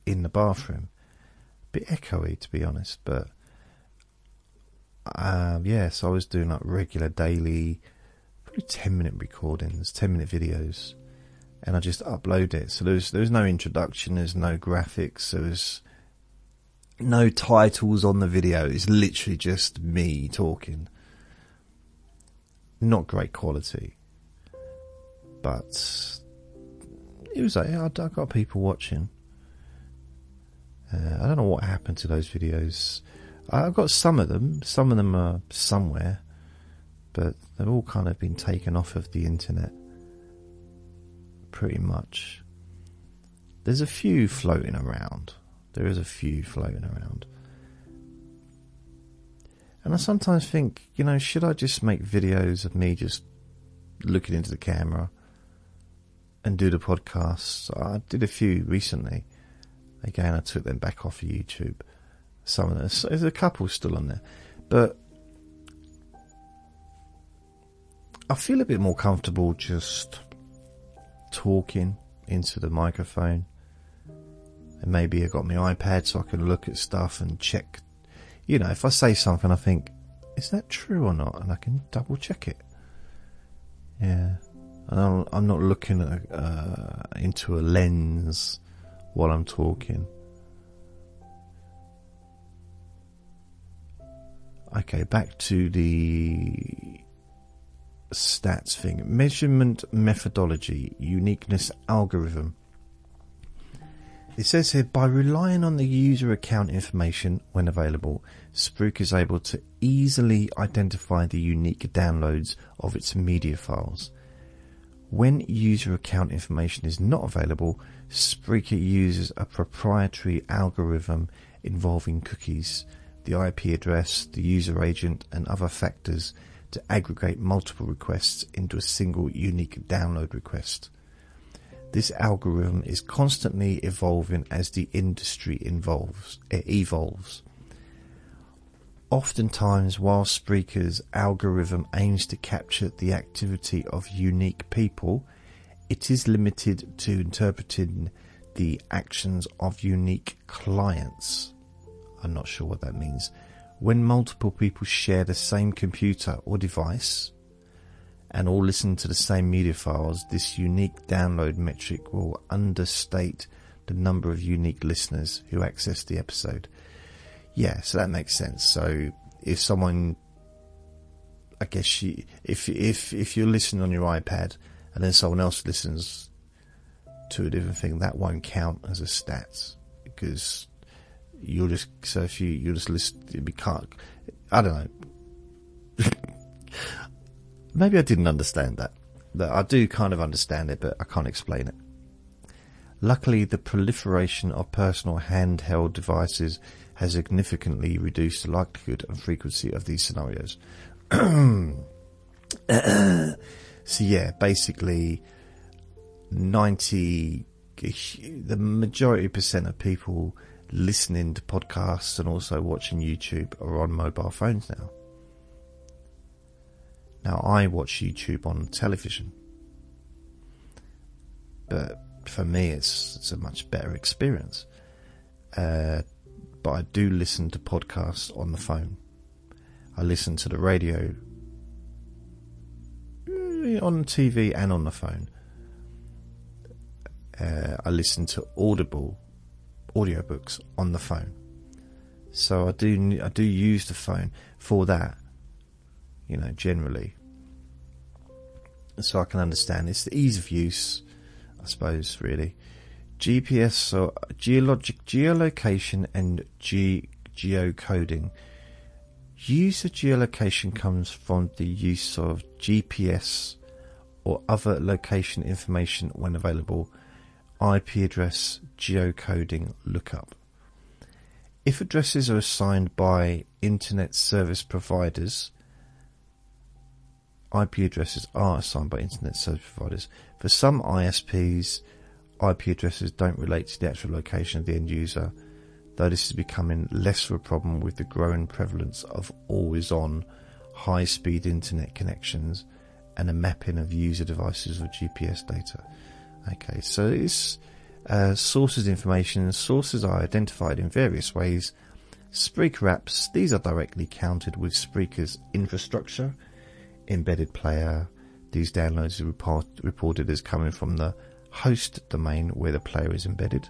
in the bathroom A bit echoey to be honest, but um, yeah, so I was doing like regular daily, probably ten minute recordings, ten minute videos, and I just upload it. So there's there's no introduction, there's no graphics, there's no titles on the video. It's literally just me talking. Not great quality, but it was like I got people watching. Uh, I don't know what happened to those videos. I've got some of them. Some of them are somewhere, but they've all kind of been taken off of the internet. Pretty much. There's a few floating around. There is a few floating around. And I sometimes think, you know, should I just make videos of me just looking into the camera and do the podcasts? I did a few recently Again, I took them back off of YouTube. Some of them, there's a couple still on there, but I feel a bit more comfortable just talking into the microphone. And maybe I got my iPad so I can look at stuff and check. You know, if I say something, I think, is that true or not? And I can double check it. Yeah. I'm not looking at, uh, into a lens while I'm talking. Okay, back to the stats thing. Measurement methodology, uniqueness algorithm. It says here by relying on the user account information when available, Spreaker is able to easily identify the unique downloads of its media files. When user account information is not available, Spreaker uses a proprietary algorithm involving cookies, the IP address, the user agent, and other factors to aggregate multiple requests into a single unique download request. This algorithm is constantly evolving as the industry involves, eh, evolves. Oftentimes, while Spreaker's algorithm aims to capture the activity of unique people, it is limited to interpreting the actions of unique clients. I'm not sure what that means. When multiple people share the same computer or device and all listen to the same media files, this unique download metric will understate the number of unique listeners who access the episode. Yeah, so that makes sense. So if someone, I guess you, if if if you're listening on your iPad and then someone else listens to a different thing, that won't count as a stats because you'll just so if you you just listen, it be can't. I don't know. Maybe I didn't understand that. That I do kind of understand it, but I can't explain it. Luckily, the proliferation of personal handheld devices has significantly reduced the likelihood and frequency of these scenarios. So yeah, basically, ninety, the majority percent of people listening to podcasts and also watching YouTube are on mobile phones now. Now I watch YouTube on television, but for me it's it's a much better experience. Uh, but I do listen to podcasts on the phone. I listen to the radio on TV and on the phone. Uh, I listen to Audible audiobooks on the phone. So I do I do use the phone for that. You know, generally. So I can understand it's the ease of use, I suppose, really. GPS so geologic geolocation and ge, geocoding. Use of geolocation comes from the use of GPS or other location information when available. IP address geocoding lookup. If addresses are assigned by internet service providers, IP addresses are assigned by internet service providers. For some ISPs, IP addresses don't relate to the actual location of the end user, though this is becoming less of a problem with the growing prevalence of always on high speed internet connections and a mapping of user devices with GPS data. Okay, so it's uh, sources information. Sources are identified in various ways. Spreaker apps, these are directly counted with Spreaker's infrastructure, embedded player. These downloads are report, reported as coming from the host domain where the player is embedded.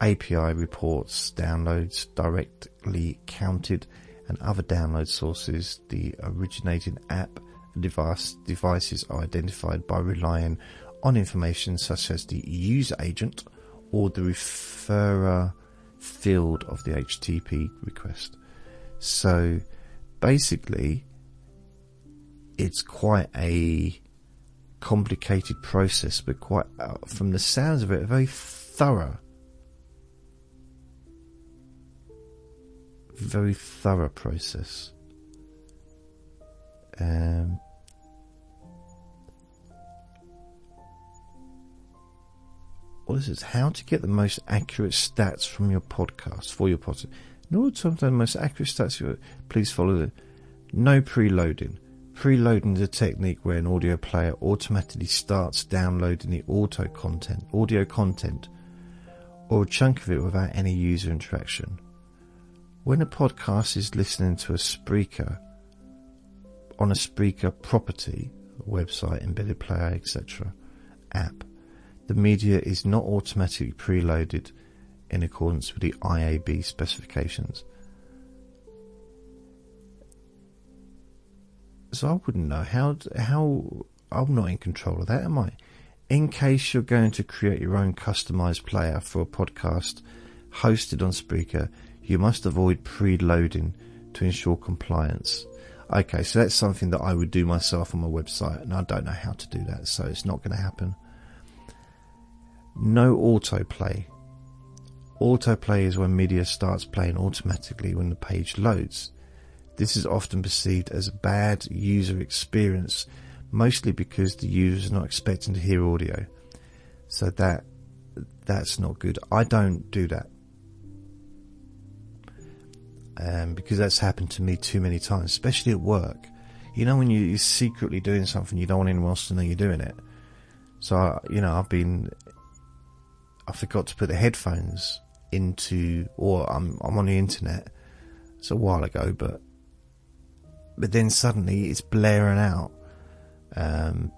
API reports downloads directly counted and other download sources. The originating app device devices are identified by relying on information such as the user agent or the referrer field of the HTTP request. So basically, it's quite a complicated process, but quite, uh, from the sounds of it, a very thorough, very thorough process. Um, what is it? How to get the most accurate stats from your podcast for your podcast. In order to obtain the most accurate stats, please follow the no preloading. Preloading is a technique where an audio player automatically starts downloading the auto content, audio content, or a chunk of it without any user interaction. When a podcast is listening to a Spreaker on a Spreaker property, website, embedded player, etc., app, the media is not automatically preloaded in accordance with the IAB specifications. So I wouldn't know how how I'm not in control of that, am I? In case you're going to create your own customized player for a podcast hosted on Spreaker, you must avoid preloading to ensure compliance. Okay, so that's something that I would do myself on my website, and I don't know how to do that, so it's not going to happen. No autoplay. Autoplay is when media starts playing automatically when the page loads. This is often perceived as a bad user experience, mostly because the user is not expecting to hear audio. So that that's not good. I don't do that. Um, because that's happened to me too many times, especially at work. You know, when you, are secretly doing something, you don't want anyone else to know you're doing it. So, I, you know, I've been I forgot to put the headphones into, or I'm I'm on the internet. It's a while ago, but but then suddenly it's blaring out. Um,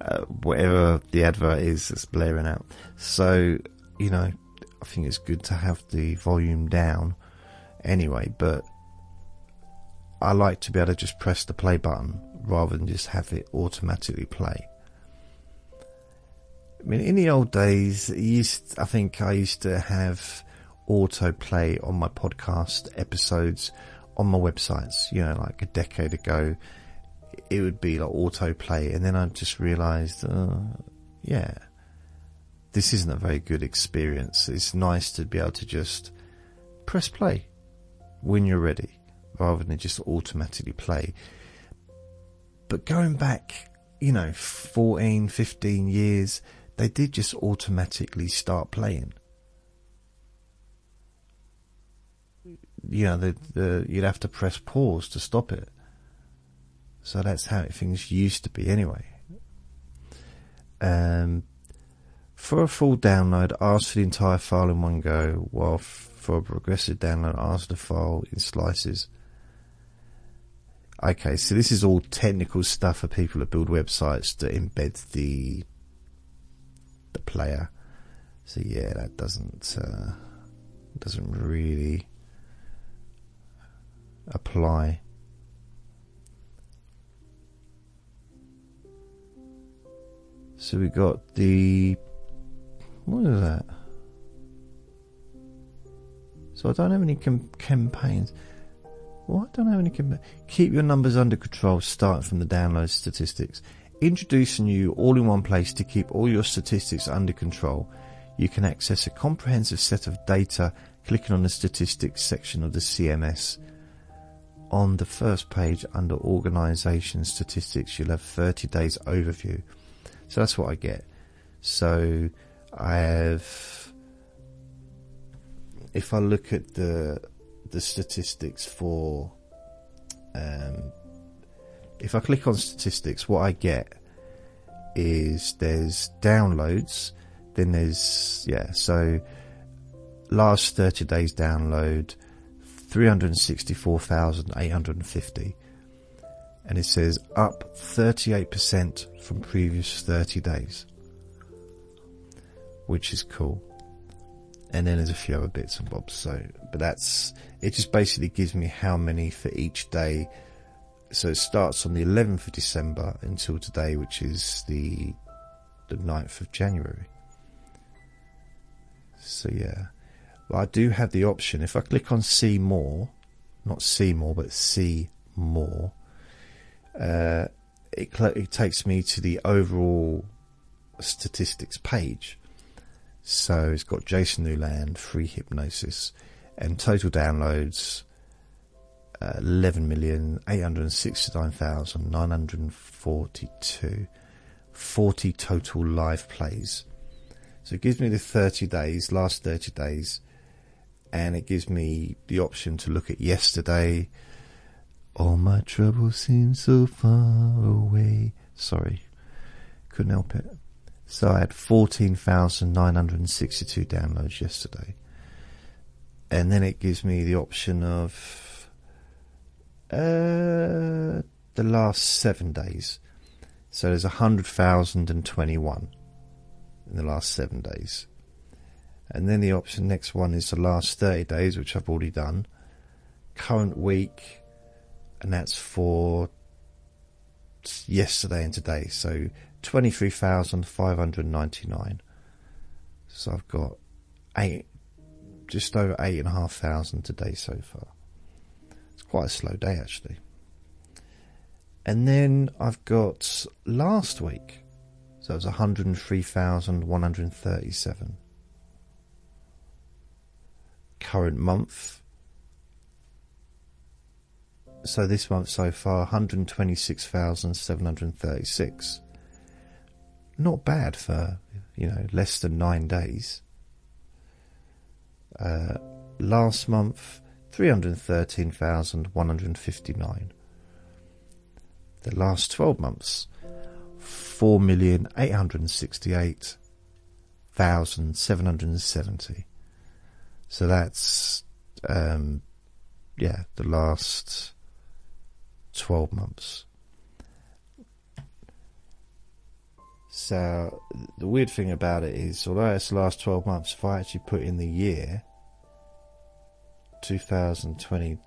uh, whatever the advert is, it's blaring out. So you know, I think it's good to have the volume down anyway. But I like to be able to just press the play button rather than just have it automatically play. I mean, in the old days, used, I think I used to have autoplay on my podcast episodes on my websites. You know, like a decade ago, it would be like autoplay, and then I just realised, uh, yeah, this isn't a very good experience. It's nice to be able to just press play when you're ready, rather than just automatically play. But going back, you know, 14, 15 years they did just automatically start playing. You know, the, the, you'd have to press pause to stop it. So that's how things used to be anyway. Um, for a full download, ask for the entire file in one go, while f- for a progressive download, ask the file in slices. Okay, so this is all technical stuff for people that build websites that embed the the player. So yeah, that doesn't uh, doesn't really apply. So we got the what is that? So I don't have any campaigns. Well, I don't have any. Keep your numbers under control starting from the download statistics. Introducing you all in one place to keep all your statistics under control. You can access a comprehensive set of data clicking on the statistics section of the CMS. On the first page under organization statistics, you'll have 30 days overview. So that's what I get. So I have, if I look at the the statistics for, um, if I click on statistics, what I get is there's downloads, then there's yeah. So last thirty days download, three hundred sixty-four thousand eight hundred fifty and it says up 38% from previous 30 days, which is cool. And then there's a few other bits and bobs. So, but that's, it just basically gives me how many for each day. So it starts on the 11th of December until today, which is the, the 9th of January. So yeah, well, I do have the option. If I click on see more, not see more, but see more, uh, it, it takes me to the overall statistics page. So it's got Jason Newland, free hypnosis, and total downloads uh, 11,869,942. 40 total live plays. So it gives me the 30 days, last 30 days, and it gives me the option to look at yesterday, all my troubles seem so far away. Sorry, couldn't help it. So I had 14,962 downloads yesterday. And then it gives me the option of uh, the last seven days. So there's 100,021 in the last seven days. And then the option next one is the last 30 days, which I've already done. Current week, and that's for yesterday and today. So 23,599. So I've got eight, just over eight and a half thousand today so far. It's quite a slow day actually. And then I've got last week. So it was 103,137. Current month. So this month so far 126,736 not bad for you know less than 9 days. Uh, last month 313,159 the last 12 months 4,868,770 so that's um, yeah the last 12 months. So the weird thing about it is, although it's the last 12 months, if I actually put in the year 2020,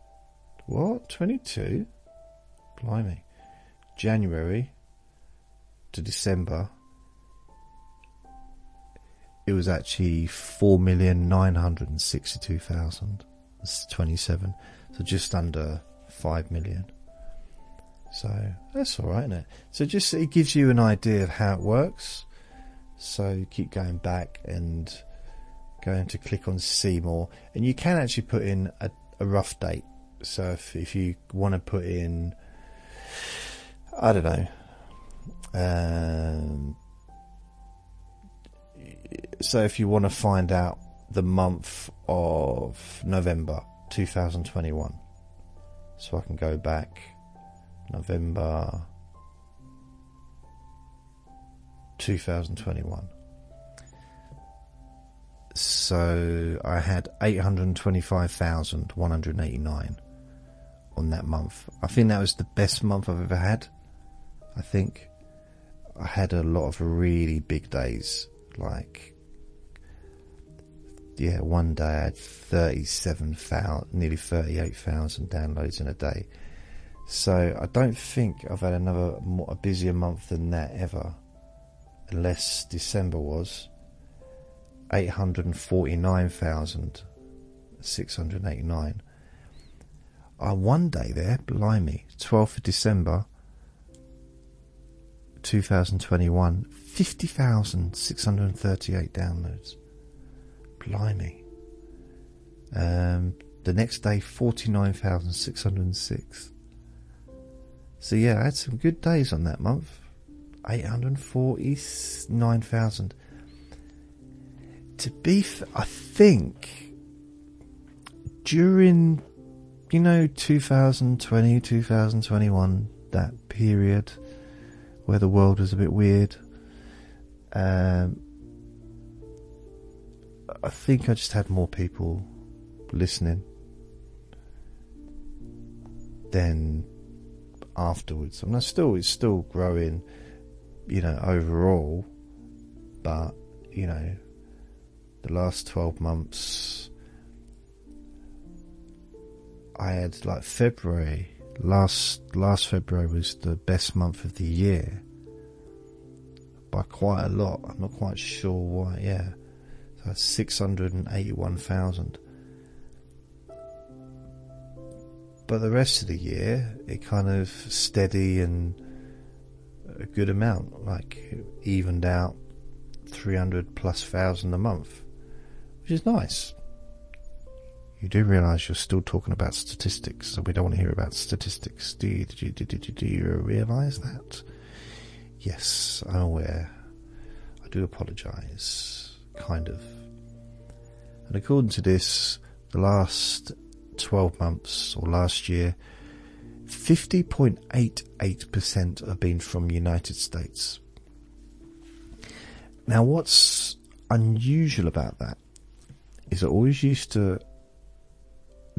what? 22? Blimey. January to December, it was actually 4,962,027. So just under 5 million. So that's all right, isn't it? So just it gives you an idea of how it works. So keep going back and going to click on see more, and you can actually put in a, a rough date. So if if you want to put in, I don't know. Um, so if you want to find out the month of November 2021, so I can go back November 2021. So I had 825,189 on that month. I think that was the best month I've ever had. I think I had a lot of really big days, like yeah, one day I had thirty-seven thousand, nearly thirty-eight thousand downloads in a day. So I don't think I've had another more, a busier month than that ever, unless December was eight hundred and forty-nine thousand six hundred eighty-nine. I one day there, blimey, twelfth of December, two thousand twenty-one, fifty thousand six hundred thirty-eight downloads. Blimey. Um, the next day, forty-nine thousand six hundred six. So yeah, I had some good days on that month. 849,000. To be, f- I think, during, you know, 2020, 2021, that period where the world was a bit weird, um, I think I just had more people listening than afterwards. I mean, I still it's still growing, you know, overall, but you know, the last twelve months, I had like February last last February was the best month of the year by quite a lot. I'm not quite sure why. Yeah, so six hundred and eighty-one thousand but the rest of the year it kind of steady and a good amount, like evened out 300 plus thousand a month, which is nice. You do realise you're still talking about statistics, so we don't want to hear about statistics. Do you, did you, did you, do you realise that? Yes, I'm aware. I do apologise, kind of. And according to this, the last 12 months or last year, 50.88% have been from United States. Now, what's unusual about that is it always used to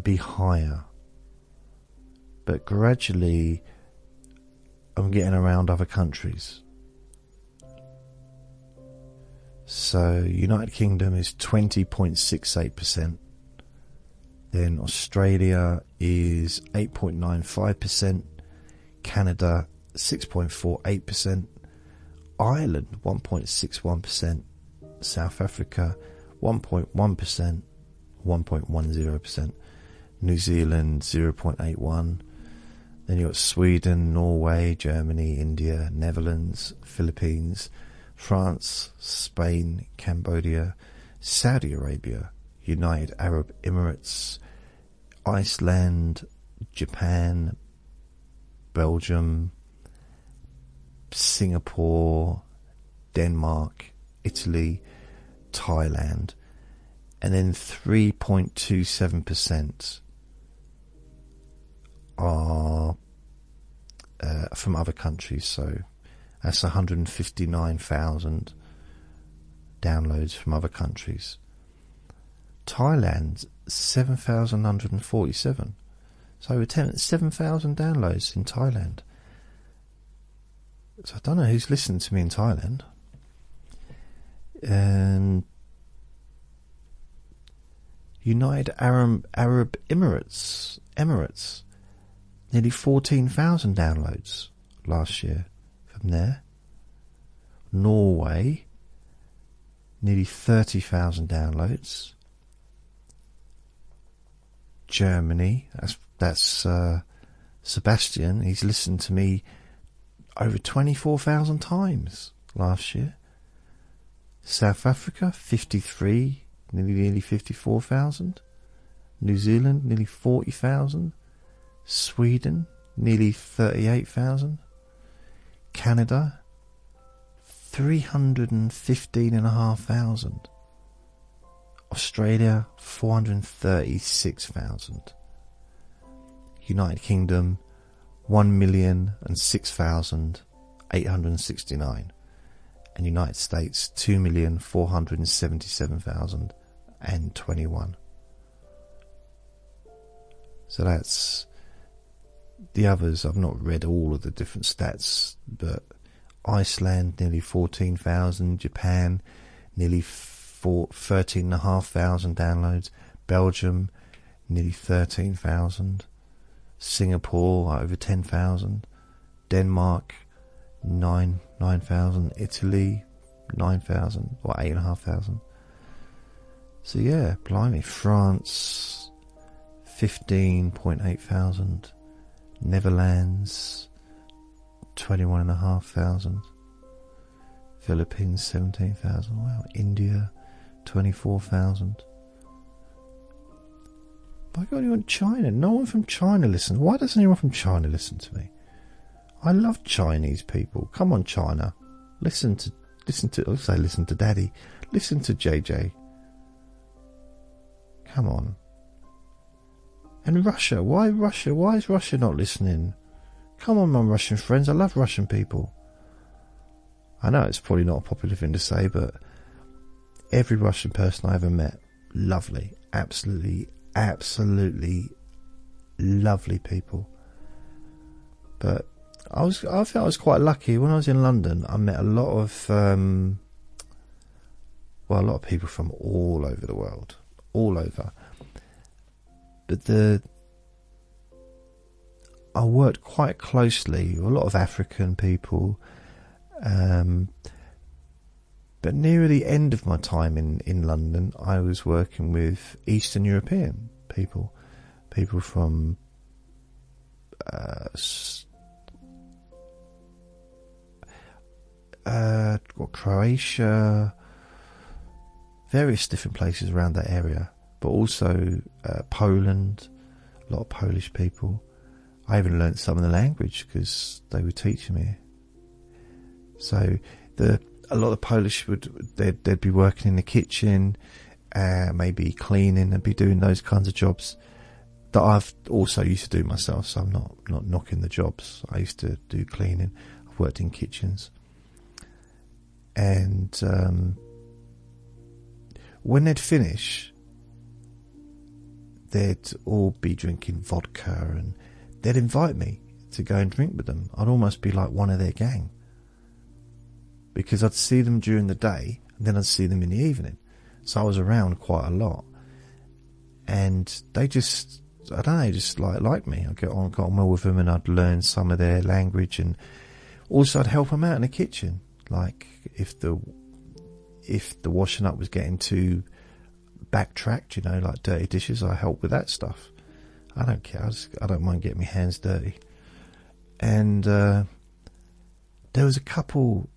be higher, but gradually I'm getting around other countries. So, United Kingdom is 20.68%. Then Australia is 8.95%, Canada 6.48%, Ireland 1.61%, South Africa 1.1%, 1.10%, New Zealand 0.81, then you've got Sweden, Norway, Germany, India, Netherlands, Philippines, France, Spain, Cambodia, Saudi Arabia, United Arab Emirates, Iceland, Japan, Belgium, Singapore, Denmark, Italy, Thailand, and then 3.27% are uh, from other countries. So that's 159,000 downloads from other countries. Thailand, 7,147. So over 10, 7,000 downloads in Thailand. So I don't know who's listening to me in Thailand. And United Arab, Arab Emirates, Emirates, nearly 14,000 downloads last year from there. Norway, nearly 30,000 downloads. Germany. That's that's uh, Sebastian. He's listened to me over twenty four thousand times last year. South Africa, fifty three, nearly nearly fifty four thousand. New Zealand, nearly forty thousand. Sweden, nearly thirty eight thousand. Canada, three hundred and fifteen and a half thousand. Australia 436,000. United Kingdom 1,006,869 and United States 2,477,021. So that's the others, I've not read all of the different stats, but Iceland nearly fourteen thousand, Japan nearly 13,500 downloads, Belgium nearly thirteen thousand, Singapore over ten thousand, Denmark nine nine thousand, Italy nine thousand or eight and a half thousand. So yeah, blimey, France fifteen point eight thousand, Netherlands twenty one and a half thousand, Philippines seventeen thousand. Wow, India twenty four thousand. Why got anyone China? No one from China listen. Why doesn't anyone from China listen to me? I love Chinese people. Come on, China. Listen to listen to I'll say listen to Daddy. Listen to JJ. Come on. And Russia, why Russia? Why is Russia not listening? Come on, my Russian friends. I love Russian people. I know it's probably not a popular thing to say, but every Russian person I ever met, lovely, absolutely, absolutely lovely people. But I was, I felt I was quite lucky when I was in London. I met a lot of, um, well, a lot of people from all over the world, all over. But the I worked quite closely with a lot of African people. Um, but near the end of my time in, in London, I was working with Eastern European people, people from uh, uh, Croatia, various different places around that area, but also uh, Poland, a lot of Polish people. I even learnt some of the language because they were teaching me. So the a lot of Polish would they'd, they'd be working in the kitchen, uh, maybe cleaning and be doing those kinds of jobs that I've also used to do myself. So I'm not not knocking the jobs. I used to do cleaning. I've worked in kitchens, and um, when they'd finish, they'd all be drinking vodka and they'd invite me to go and drink with them. I'd almost be like one of their gang. Because I'd see them during the day and then I'd see them in the evening. So I was around quite a lot. And they just, I don't know, just like, like me. I get on, got on well with them and I'd learn some of their language and also I'd help them out in the kitchen. Like if the, if the washing up was getting too backtracked, you know, like dirty dishes, I help with that stuff. I don't care. I, just, I don't mind getting my hands dirty. And uh, there was a couple.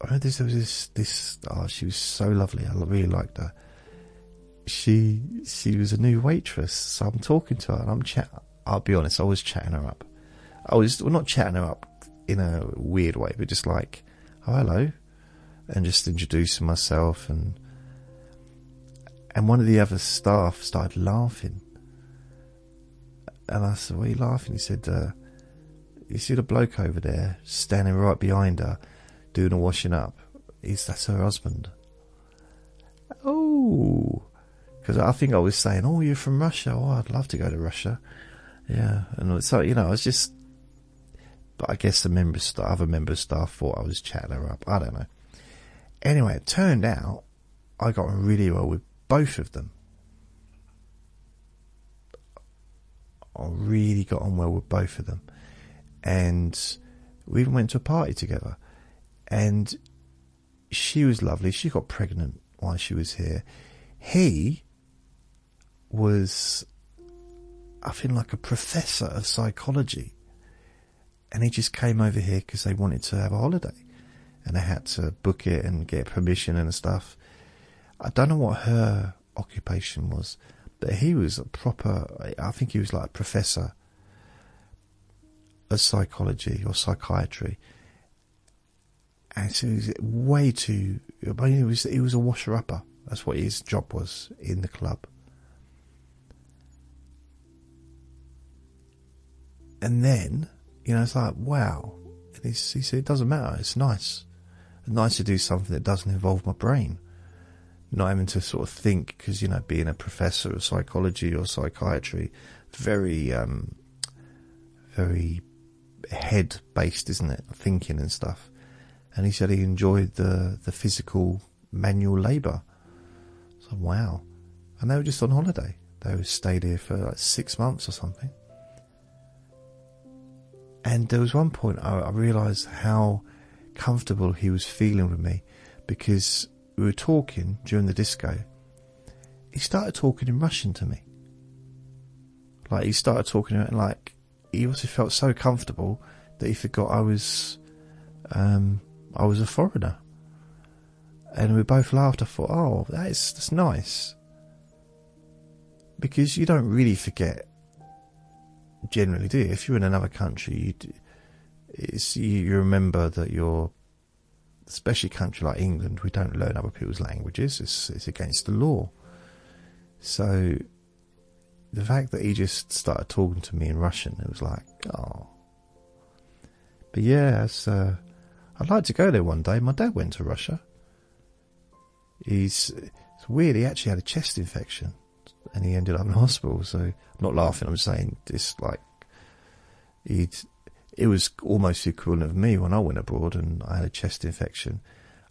I know this. There was this. This. Oh, she was so lovely. I really liked her. She she was a new waitress, so I'm talking to her and I'm chat. I'll be honest. I was chatting her up. I was well, not chatting her up in a weird way, but just like, oh hello, and just introducing myself and and one of the other staff started laughing and I said, What are you laughing? He said, uh, You see the bloke over there standing right behind her doing the washing up? He's, that's her husband. Oh, because I think I was saying, Oh, you're from Russia. Oh, I'd love to go to Russia. Yeah. And so, you know, I was just, but I guess the members, the other members staff thought I was chatting her up. I don't know. Anyway, it turned out I got really well with both of them. I really got on well with both of them. And we even went to a party together. And she was lovely. She got pregnant while she was here. He was, I feel like a professor of psychology. And he just came over here because they wanted to have a holiday. And they had to book it and get permission and stuff. I don't know what her occupation was but he was a proper, I think he was like a professor of psychology or psychiatry. And so he was way too, I mean, he was, he was a washer upper. That's what his job was in the club. And then, you know, it's like, wow. And he, he said, it doesn't matter. It's nice. It's nice to do something that doesn't involve my brain not having to sort of think because you know being a professor of psychology or psychiatry very um, very head based, isn't it? Thinking and stuff. And he said he enjoyed the the physical manual labour. So wow, and they were just on holiday. They stayed here for like six months or something. And there was one point I, I realised how comfortable he was feeling with me because we were talking during the disco. He started talking in Russian to me. Like he started talking and like he also felt so comfortable that he forgot I was um, I was a foreigner. And we both laughed. I thought, oh, that's that's nice because you don't really forget generally, do you? If you're in another country, you, you remember that you're, especially a country like England, we don't learn other people's languages. It's it's against the law. So the fact that he just started talking to me in Russian, it was like, oh. But yeah, uh, I'd like to go there one day. My dad went to Russia. He's it's weird. He actually had a chest infection and he ended up in hospital. So I'm not laughing. I'm saying this like he'd. It was almost the equivalent of me when I went abroad and I had a chest infection.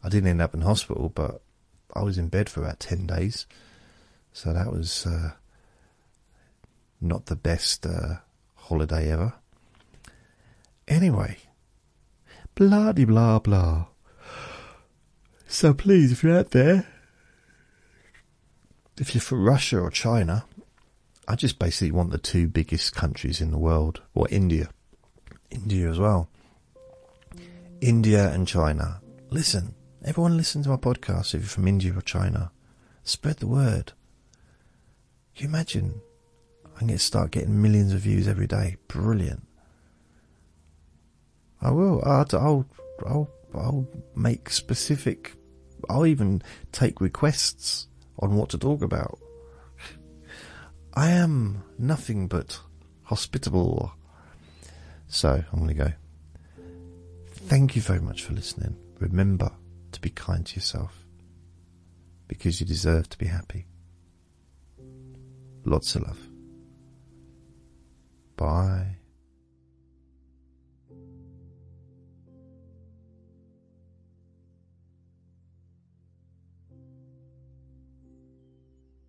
I didn't end up in hospital, but I was in bed for about ten days. So that was uh, not the best uh, holiday ever. Anyway, blah de blah blah. So please, if you're out there if you're from Russia or China, I just basically want the two biggest countries in the world, or India, India as well. India and China. Listen, everyone listen to my podcast if you're from India or China. Spread the word. Can you imagine? I can get, start getting millions of views every day. Brilliant. I will. I'll, I'll, I'll, I'll make specific. I'll even take requests on what to talk about. I am nothing but hospitable. So I'm going to go. Thank you very much for listening. Remember to be kind to yourself because you deserve to be happy. Lots of love. Bye.